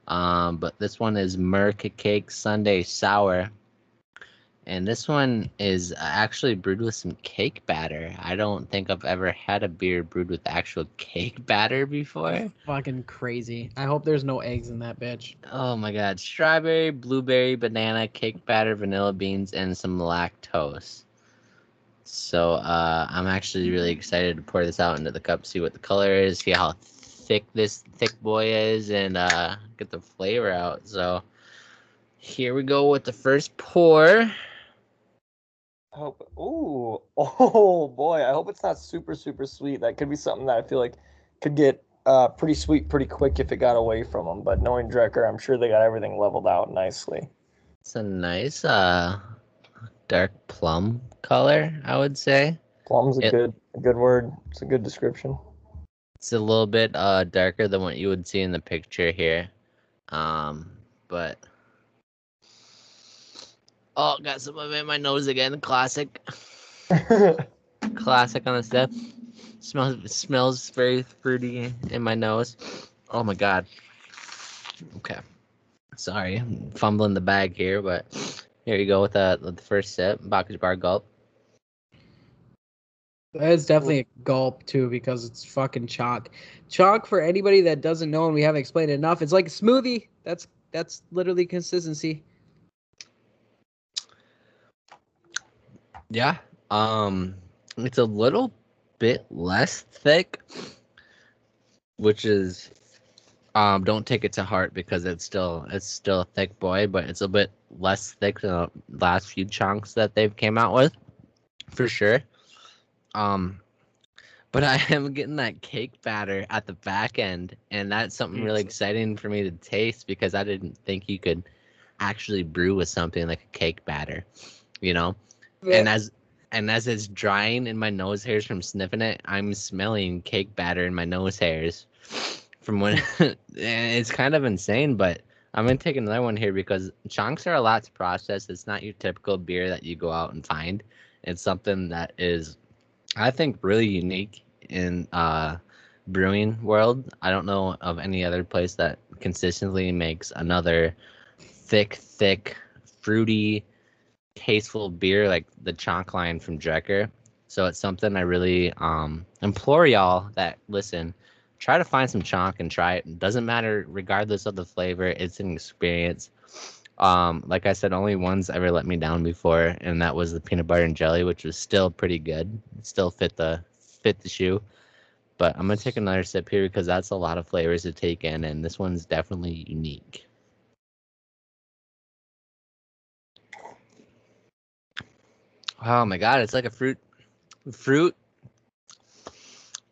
Um, but this one is Merc Cake Sunday Sour. And this one is actually brewed with some cake batter. I don't think I've ever had a beer brewed with actual cake batter before. Fucking crazy. I hope there's no eggs in that bitch. Oh my god. Strawberry, blueberry, banana, cake batter, vanilla beans, and some lactose. So uh, I'm actually really excited to pour this out into the cup, see what the color is, see how thick this thick boy is, and uh, get the flavor out. So here we go with the first pour. Hope. Ooh, oh boy! I hope it's not super super sweet. That could be something that I feel like could get uh, pretty sweet pretty quick if it got away from them. But knowing Drekker, I'm sure they got everything leveled out nicely. It's a nice uh, dark plum color, I would say. Plum's a It- good a good word. It's a good description. It's a little bit uh, darker than what you would see in the picture here, um, but oh, got some of it in my nose again. Classic, classic on the step. Smells smells very fruity in my nose. Oh my god. Okay, sorry, I'm fumbling the bag here, but here you go with the, with the first sip. Bacchus bar gulp. It's definitely a gulp too because it's fucking Chonk. Chonk for anybody that doesn't know and we haven't explained it enough, it's like a smoothie. That's that's literally consistency. Yeah. Um it's a little bit less thick which is um don't take it to heart because it's still it's still a thick boy, but it's a bit less thick than the last few Chonks that they've came out with. For sure. Um but I am getting that cake batter at the back end and that's something really exciting for me to taste because I didn't think you could actually brew with something like a cake batter, you know? And as and as it's drying in my nose hairs from sniffing it, I'm smelling cake batter in my nose hairs from when and it's kind of insane, but I'm gonna take another one here because Chonks are a lot to process. It's not your typical beer that you go out and find. It's something that is, I think, really unique in uh, brewing world. I don't know of any other place that consistently makes another thick, thick, fruity, tasteful beer like the Chonk line from Drekker. So it's something I really um, implore y'all that listen, try to find some Chonk and try it. Doesn't matter regardless of the flavor. It's an experience. Um, like I said, only one's ever let me down before, and that was the peanut butter and jelly, which was still pretty good. Still fit the fit the shoe. But I'm gonna take another sip here because that's a lot of flavors to take in, and this one's definitely unique. Oh my god, it's like a fruit fruit.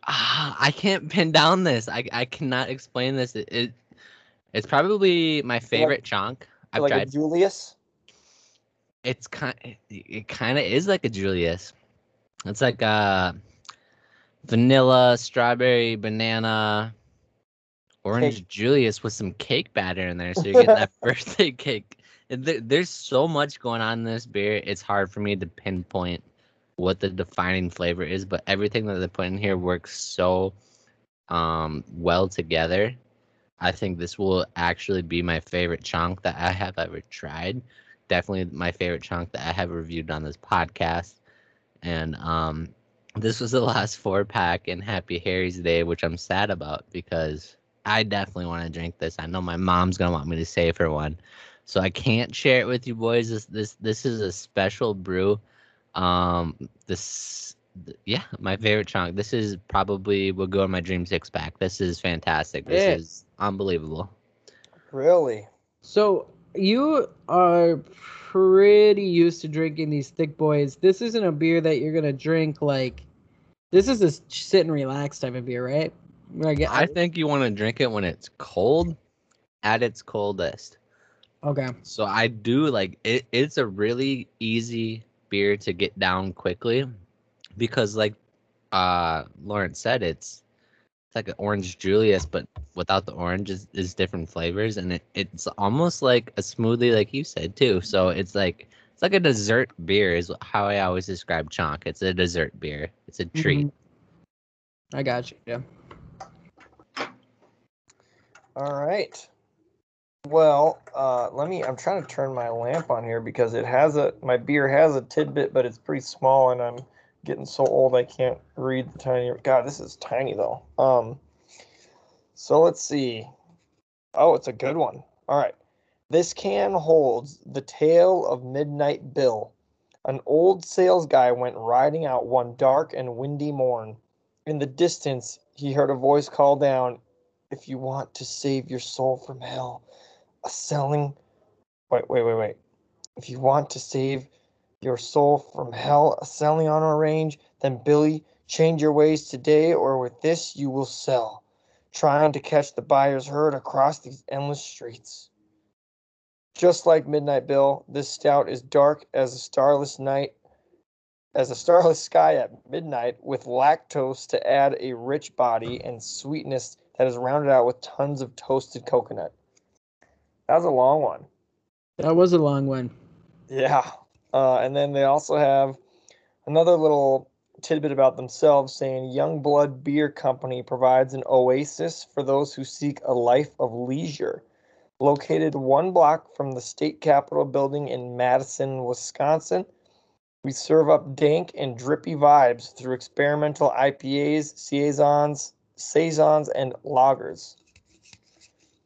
Ah, I can't pin down this. I I cannot explain this. It, it it's probably my favorite Chonk I've like a. Julius. It's kind it kind of is like a Julius. It's like uh vanilla, strawberry, banana, orange Cake. Julius with some cake batter in there. So you're getting that birthday cake. There, there's so much going on in this beer. It's hard for me to pinpoint what the defining flavor is, but everything that they put in here works so um, well together. I think this will actually be my favorite Chonk that I have ever tried. Definitely my favorite Chonk that I have reviewed on this podcast. And um, this was the last four pack in Happy Harry's Day, which I'm sad about because I definitely want to drink this. I know my mom's gonna want me to save her one, so I can't share it with you boys. This this this is a special brew. Um, this th- yeah, my favorite Chonk. This is probably will go in my dream six pack. This is fantastic. This Yeah. is unbelievable. Really? So you are pretty used to drinking these thick boys. This isn't a beer that you're gonna drink like. This is a s- sit and relax type of beer, right? Like, I think you want to drink it when it's cold, at its coldest. Okay. So I do like it. It's a really easy beer to get down quickly, because like uh Lawrence said, it's it's like an orange Julius, but without the orange is, is different flavors, and it, it's almost like a smoothie, like you said too. So it's like it's like a dessert beer is how I always describe Chonk. It's a dessert beer. It's a treat. Mhm. I got you. Yeah. All right. Well, uh, let me. I'm trying to turn my lamp on here because it has a. My beer has a tidbit, but it's pretty small, and I'm getting so old I can't read the tiny. God, this is tiny though. Um. So let's see. Oh, it's a good one. All right. This can holds the tale of Midnight Bill. An old sales guy went riding out one dark and windy morn. In the distance, he heard a voice call down, if you want to save your soul from hell, selling. Wait, wait, wait, wait. If you want to save your soul from hell, a selling on a range, then Billy, change your ways today, or with this you will sell. Trying to catch the buyer's herd across these endless streets. Just like Midnight Bill, this stout is dark as a starless night, as a starless sky at midnight, with lactose to add a rich body and sweetness that is rounded out with tons of toasted coconut. That was a long one. That was a long one. Yeah. Uh, and then they also have another little tidbit about themselves saying Youngblood Beer Company provides an oasis for those who seek a life of leisure. Located one block from the state capitol building in Madison, Wisconsin, we serve up dank and drippy vibes through experimental IPAs, saisons, saisons, and lagers.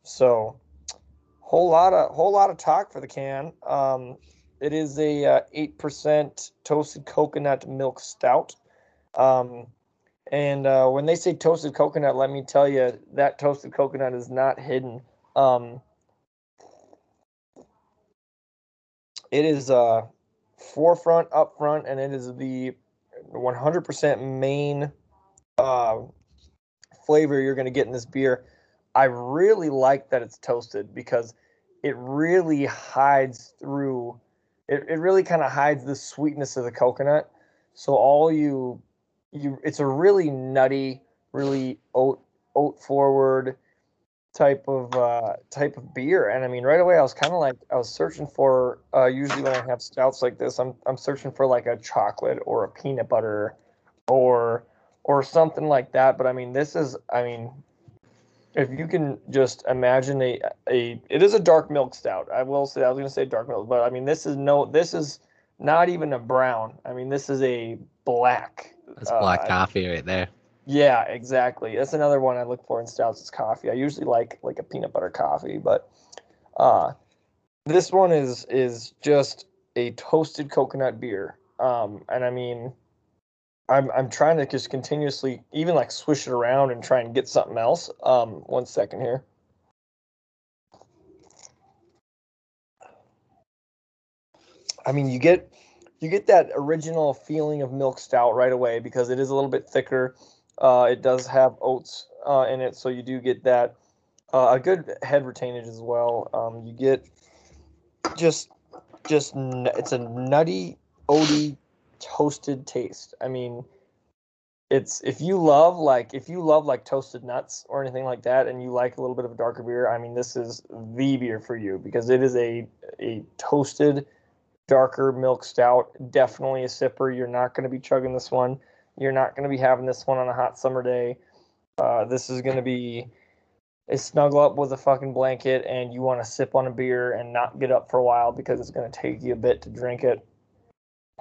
So, whole lot of whole lot of talk for the can. Um, it is a uh, eight percent toasted coconut milk stout. Um, and uh, when they say toasted coconut, let me tell you that toasted coconut is not hidden. Um, it is uh, forefront, up front, and it is the 100% main uh, flavor you're going to get in this beer. I really like that it's toasted because it really hides through it, it really kind of hides the sweetness of the coconut. So all you you it's a really nutty, really oat oat forward type of uh type of beer. And I mean right away I was kind of like I was searching for uh usually when I have stouts like this, I'm I'm searching for like a chocolate or a peanut butter or or something like that. But I mean this is I mean if you can just imagine a a it is a dark milk stout. I will say I was going to say dark milk, but I mean this is no this is not even a brown. I mean this is a black. That's black uh, coffee right there. Yeah, exactly. That's another one I look for in stouts is coffee. I usually like like a peanut butter coffee, but uh this one is is just a toasted coconut beer. Um and I mean I'm I'm trying to just continuously even like swish it around and try and get something else. Um one second here. I mean, you get you get that original feeling of milk stout right away because it is a little bit thicker. Uh, it does have oats uh, in it, so you do get that uh, a good head retainage as well. Um, you get just just it's a nutty, oaty, toasted taste. I mean, it's if you love like if you love like toasted nuts or anything like that, and you like a little bit of a darker beer, I mean, this is the beer for you because it is a a toasted darker milk stout. Definitely a sipper. You're not going to be chugging this one. You're not going to be having this one on a hot summer day. Uh, this is going to be a snuggle up with a fucking blanket and you want to sip on a beer and not get up for a while because it's going to take you a bit to drink it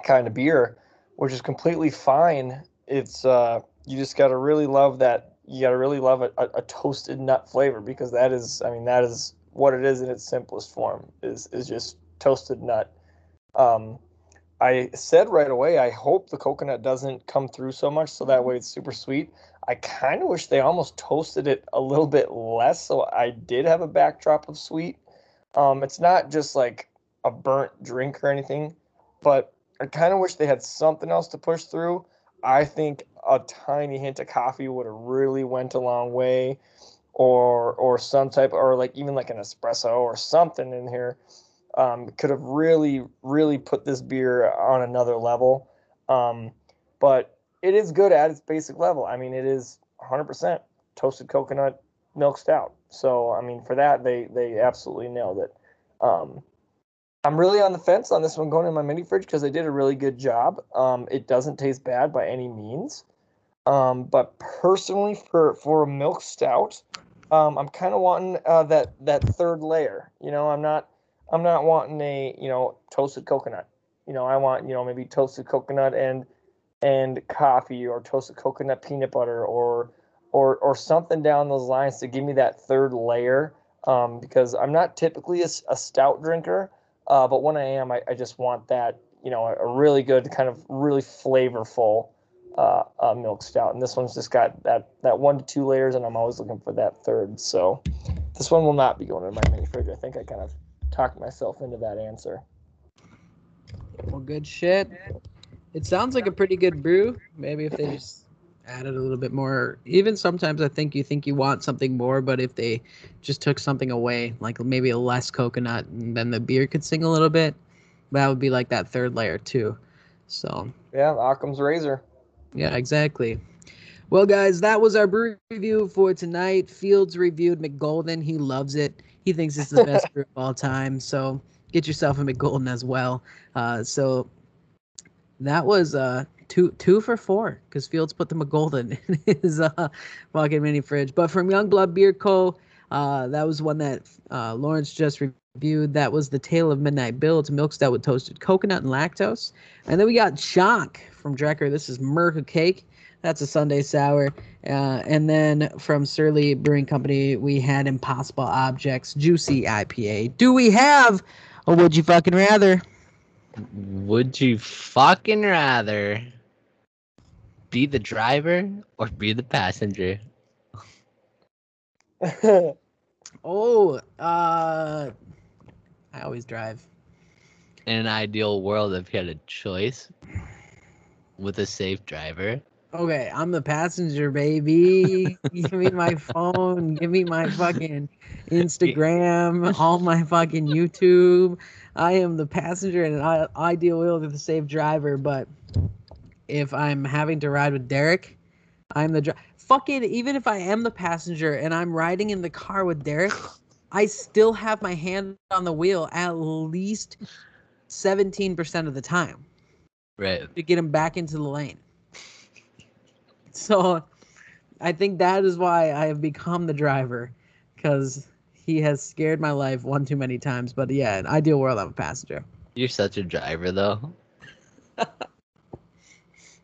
kind of beer, which is completely fine. It's uh, you just got to really love that. You got to really love a, a, a toasted nut flavor because that is, I mean, that is what it is in its simplest form. Is is just toasted nut. Um, I said right away, I hope the coconut doesn't come through so much, so that way it's super sweet. I kind of wish they almost toasted it a little bit less, so I did have a backdrop of sweet. Um, it's not just like a burnt drink or anything, but I kind of wish they had something else to push through. I think a tiny hint of coffee would have really went a long way, or or some type, or like even like an espresso or something in here um, could have really really put this beer on another level. Um, but it is good at its basic level. I mean, it is 100% toasted coconut milk stout. So I mean, for that they they absolutely nailed it. Um, I'm really on the fence on this one going in my mini fridge because they did a really good job. Um, it doesn't taste bad by any means. Um, but personally, for for a milk stout, um, I'm kind of wanting uh, that that third layer. You know, I'm not I'm not wanting a you know toasted coconut. You know, I want you know maybe toasted coconut and and coffee or toasted coconut peanut butter or or or something down those lines to give me that third layer. Um, because I'm not typically a, a stout drinker, uh, but when I am, I, I just want that you know a, really good kind of really flavorful uh, uh, milk stout, and this one's just got that that one to two layers, and I'm always looking for that third. So this one will not be going in my mini fridge. I think I kind of talked myself into that answer. Well, good shit. It sounds like a pretty good brew. Maybe if they just added a little bit more. Even sometimes I think you think you want something more, but if they just took something away, like maybe a less coconut, and then the beer could sing a little bit, that would be like that third layer too. So Yeah, Occam's razor. yeah, exactly. Well, guys, that was our brew review for tonight. Fields reviewed Mich Golden. He loves it. He thinks it's the best brew of all time. So get yourself a Mich Golden as well. Uh, so that was uh, two two for four because Fields put them a golden in his uh, fucking mini fridge. But from Youngblood Beer Co., uh, that was one that uh, Lawrence just reviewed. That was the Tale of Midnight Bill. It's milk stout with toasted coconut and lactose. And then we got Chonk from Drekker. This is Merca Cake. That's a Sunday sour. Uh, and then from Surly Brewing Company, we had Impossible Objects Juicy IPA. Do we have a Would You Fucking Rather? Would you fucking rather be the driver or be the passenger? Oh, uh, I always drive. In an ideal world, if you had a choice with a safe driver, Okay, I'm the passenger, baby. give me my phone. Give me my fucking Instagram. All my fucking YouTube. I am the passenger in an i- ideal world with a safe driver. But if I'm having to ride with Derek, I'm the driver. Fucking even if I am the passenger and I'm riding in the car with Derek, I still have my hand on the wheel at least 17% of the time right? to get him back into the lane. So I think that is why I have become the driver because he has scared my life one too many times. But yeah, in ideal world, I'm a passenger. You're such a driver, though.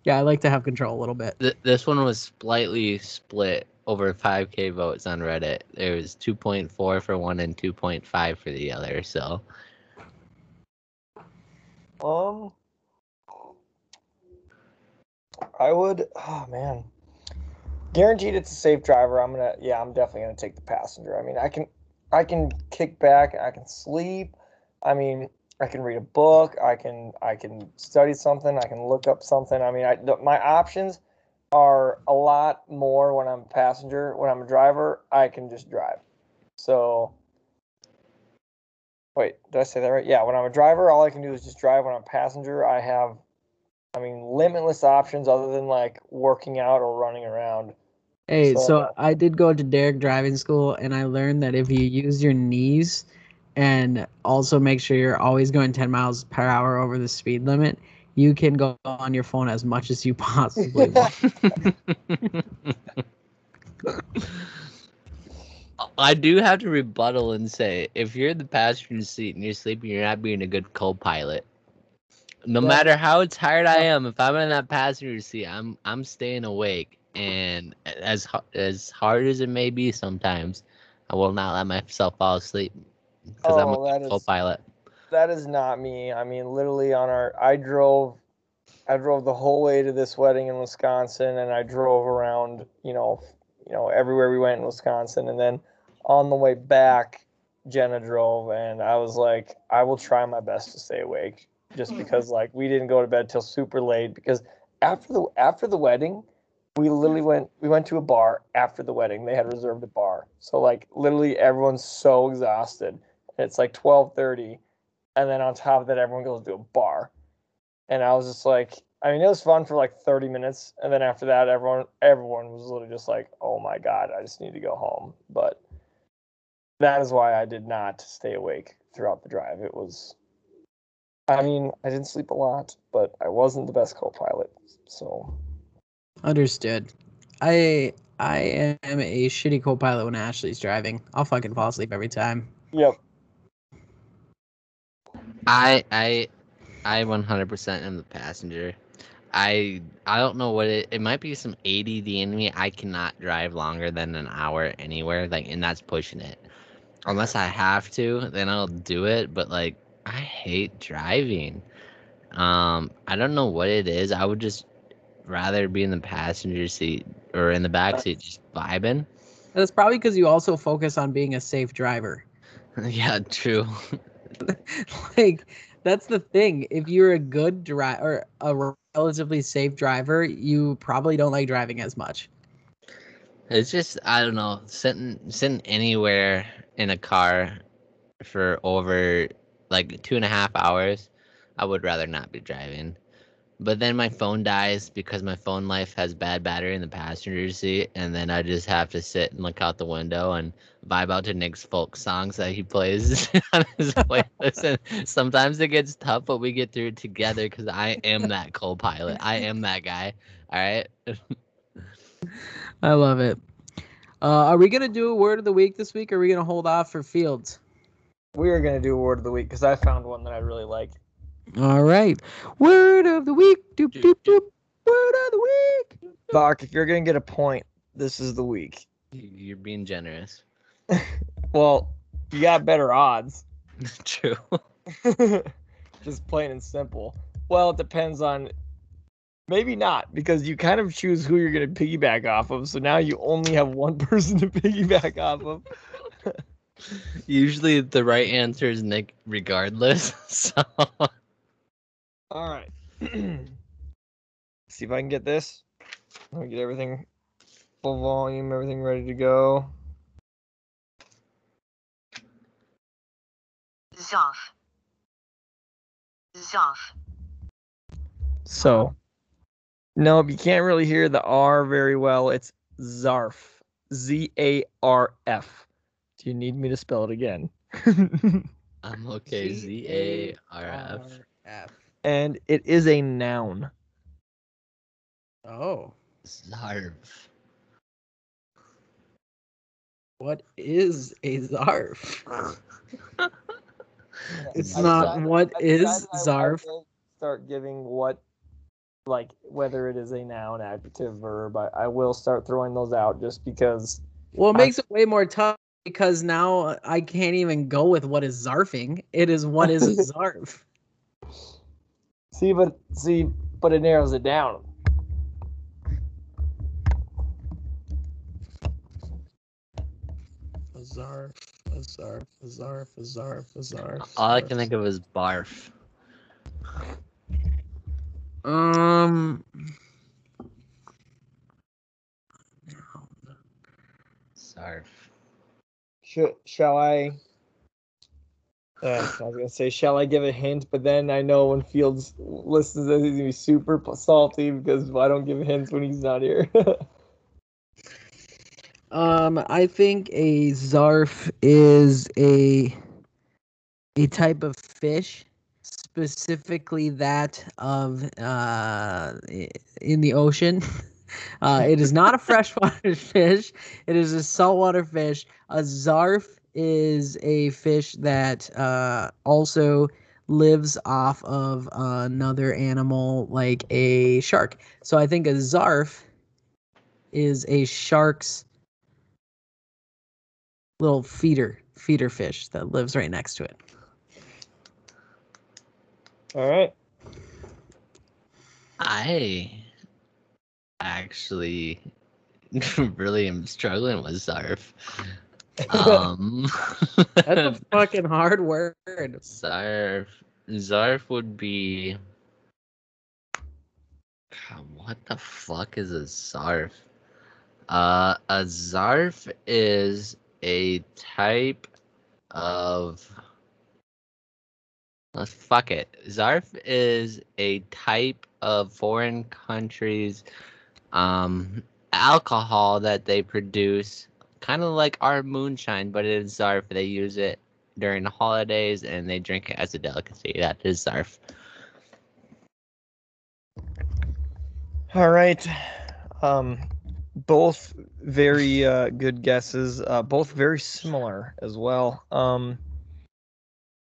Yeah, I like to have control a little bit. Th- this one was slightly split over 5k votes on Reddit. There was 2.4 for one and 2.5 for the other. So Um, I would. Oh man, guaranteed it's a safe driver. I'm gonna. Yeah, I'm definitely gonna take the passenger. I mean, I can, I can kick back. I can sleep. I mean, I can read a book. I can, I can study something. I can look up something. I mean, I the, my options are a lot more when I'm a passenger. When I'm a driver, I can just drive. So. Wait, did I say that right? Yeah, when I'm a driver, all I can do is just drive. When I'm a passenger, I have I mean, limitless options other than like working out or running around. Hey, So- so I did go to Derek driving school, and I learned that if you use your knees and also make sure you're always going 10 miles per hour over the speed limit, you can go on your phone as much as you possibly want. I do have to rebuttal and say if you're in the passenger seat and you're sleeping, you're not being a good co pilot. No Yeah. matter how tired I am, if I'm in that passenger seat, I'm I'm staying awake. And as as hard as it may be sometimes, I will not let myself fall asleep because I'm Oh, a that good is- co-pilot. that is not me. I mean, literally on our I drove I drove the whole way to this wedding in Wisconsin and I drove around, you know, you know, everywhere we went in Wisconsin and then on the way back Jenna drove and I was like, I will try my best to stay awake just hmm. because like we didn't go to bed till super late because after the after the wedding we literally went we went to a bar after the wedding they had reserved a bar so like literally everyone's so exhausted it's like 12:30 and then on top of that everyone goes to a bar and I was just like I mean it was fun for like 30 minutes and then after that everyone everyone was literally just like oh my god I just need to go home but that is why I did not stay awake throughout the drive it was I mean I didn't sleep a lot but I wasn't the best co-pilot so Understood. I I am a shitty co-pilot when Ashley's driving. I'll fucking fall asleep every time. yep I I I 100% am the passenger. I I don't know what it it might be some ADD in me. I cannot drive longer than an hour anywhere like and that's pushing it. Unless I have to, then I'll do it, but like I hate driving. Um I don't know what it is. I would just rather be in the passenger seat or in the back seat just vibing. That's probably because you also focus on being a safe driver. yeah, true. like that's the thing. If you're a good driver or a relatively safe driver, you probably don't like driving as much. It's just I don't know, sitting sitting anywhere in a car for over like two and a half hours, I would rather not be driving. But then my phone dies because my phone life has bad battery in the passenger seat, and then I just have to sit and look out the window and vibe out to Nick's folk songs that he plays on his playlist. And sometimes it gets tough, but we get through it together because I am that co-pilot. I am that guy. All right. I love it. Uh, are we gonna do a word of the week this week? Or are we gonna hold off for Fields? we are going to do a word of the week because I found one that I really like. All right. Word of the week. Doop doop doop. Word of the week. Bach, if you're going to get a point, this is the week. You're being generous. Well, you got better odds. True. Just plain and simple. Well, it depends on. Maybe not, because you kind of choose who you're going to piggyback off of. So now you only have one person to piggyback off of. Usually the right answer is Nick, regardless. So All right. See if I can get this. Let me get everything full volume, everything ready to go. Zoff. Zoff. So, nope, you can't really hear the R very well. It's Zarf. Z A R F. Do you need me to spell it again? I'm okay. Z A R F. F. and it is a noun. Oh. Zarf. What is a zarf? It's I not decided- what I is decided I- I zarf. Start giving what, like whether it is a noun, adjective, verb. I, I will start throwing those out just because. Well, it I- makes it way more tough because now I can't even go with what is zarfing. It is what is a zarf. See, but see, but it narrows it down. A zarf, a zarf, a zarf, a zarf, a zarf. All I can think of is barf. Um. Zarf. Should, shall I? Uh, I was gonna say, shall I give a hint? But then I know when Fields listens, to he's gonna be super salty because I don't give hints when he's not here. Um, I think a zarf is a a type of fish, specifically that of uh in the ocean. Uh, it is not a freshwater fish. It is a saltwater fish. A zarf is a fish that uh, also lives off of another animal like a shark. So I think a zarf is a shark's little feeder feeder fish that lives right next to it. All right. I actually really am struggling with Zarf. Um, That's a fucking hard word. Zarf. Zarf would be. God, what the fuck is a Zarf? Uh, a Zarf is a type of. Let's fuck it. Zarf is a type of foreign countries um alcohol that they produce kind of like our moonshine but it is zarf they use it during the holidays and they drink it as a delicacy that is zarf All right. Um, both very uh, good guesses. Uh, both very similar as well. Um,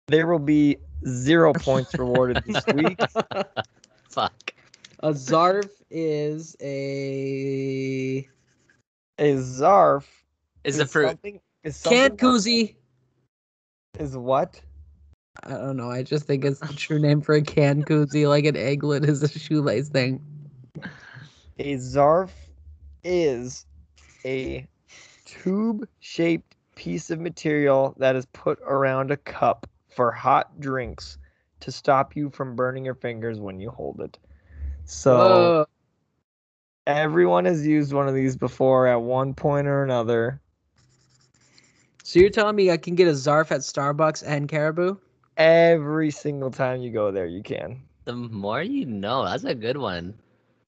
there will be zero points rewarded this week. fuck A zarf is a A zarf is a fruit something. Is can something koozie. is what? I don't know. I just think it's the true name for a can koozie, like an aglet is a shoelace thing. A zarf is a tube-shaped piece of material that is put around a cup for hot drinks to stop you from burning your fingers when you hold it. So Whoa. everyone has used one of these before at one point or another. So you're telling me I can get a zarf at Starbucks and Caribou? Every single time you go there, you can. the more you know that's a good one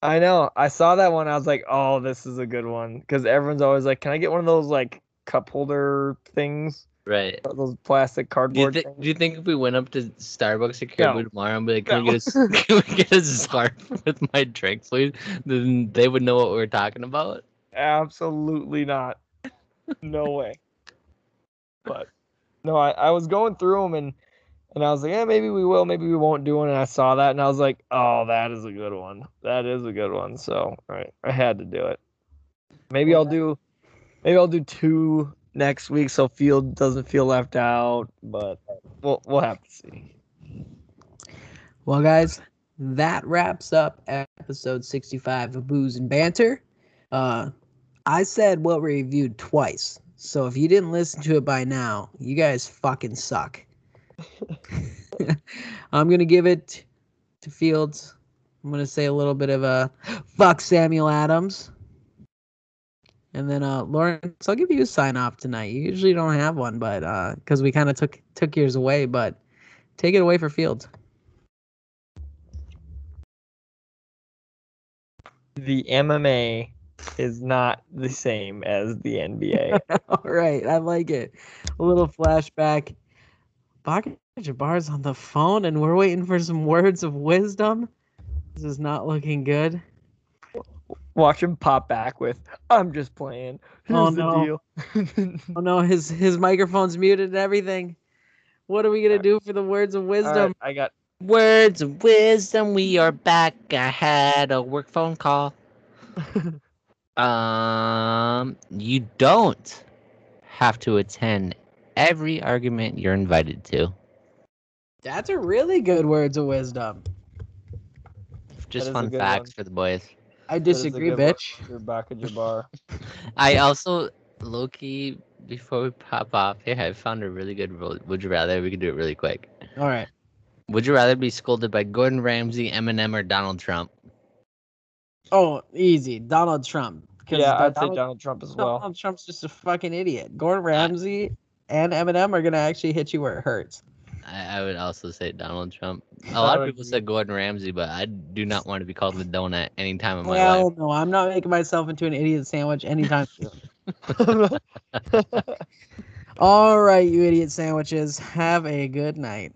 I know. I saw that one. I was like, "Oh, this is a good one," because everyone's always like, "Can I get one of those like cup holder things? right Those plastic do you, cardboard things?" do you think if we went up to Starbucks or Caribou tomorrow and be like, can, we get a, can we get a zarf with my drink, please? Then they would know what we're talking about. Absolutely not. No way. But no, I, I was going through them and and I was like, yeah, maybe we will, maybe we won't do one. And I saw that and I was like, oh, that is a good one. That is a good one. So right, I had to do it. Maybe I'll do, maybe I'll do two next week so Field doesn't feel left out. But we'll we'll have to see. Well, guys, that wraps up episode 65 of Booze and Banter. Uh, I said what we reviewed twice. So if you didn't listen to it by now, you guys fucking suck. I'm to give it to Fields. I'm to say a little bit of a fuck Samuel Adams. And then uh Lawrence, I'll give you a sign off tonight. You usually don't have one, but uh cuz we kind of took took yours away, but take it away for Fields. The MMA is not the same as the NBA. All right, I like it. A little flashback. Baca Jabbar's on the phone, and we're waiting for some words of wisdom. This is not looking good. Watch him pop back with, "I'm just playing." Oh, Here's Oh, the no. deal. Oh no, his his microphone's muted and everything. What are we gonna Alright. do for the words of wisdom? right, I got Words of wisdom, we are back. I had a work phone call. um, you don't have to attend every argument you're invited to. That's a really good words of wisdom. Just fun facts one. for the boys. I is a You're back bitch. your bar. I also, Loki, before we pop off here, I found a really good ro- would you rather. We could do it really quick. All right. Would you rather be scolded by Gordon Ramsay, Eminem, or Donald Trump? Oh, easy. Donald Trump. 'Cause Yeah, Don- I'd say Donald, Donald Trump as well. Donald Trump's just a fucking idiot. Gordon Ramsay and Eminem are gonna actually hit you where it hurts. I, I would also say Donald Trump. A lot of people agree. said Gordon Ramsay, but I do not want to be called the donut any time in my Hell life. no, I'm not making myself into an idiot sandwich anytime soon. All right, you idiot sandwiches. Have a good night.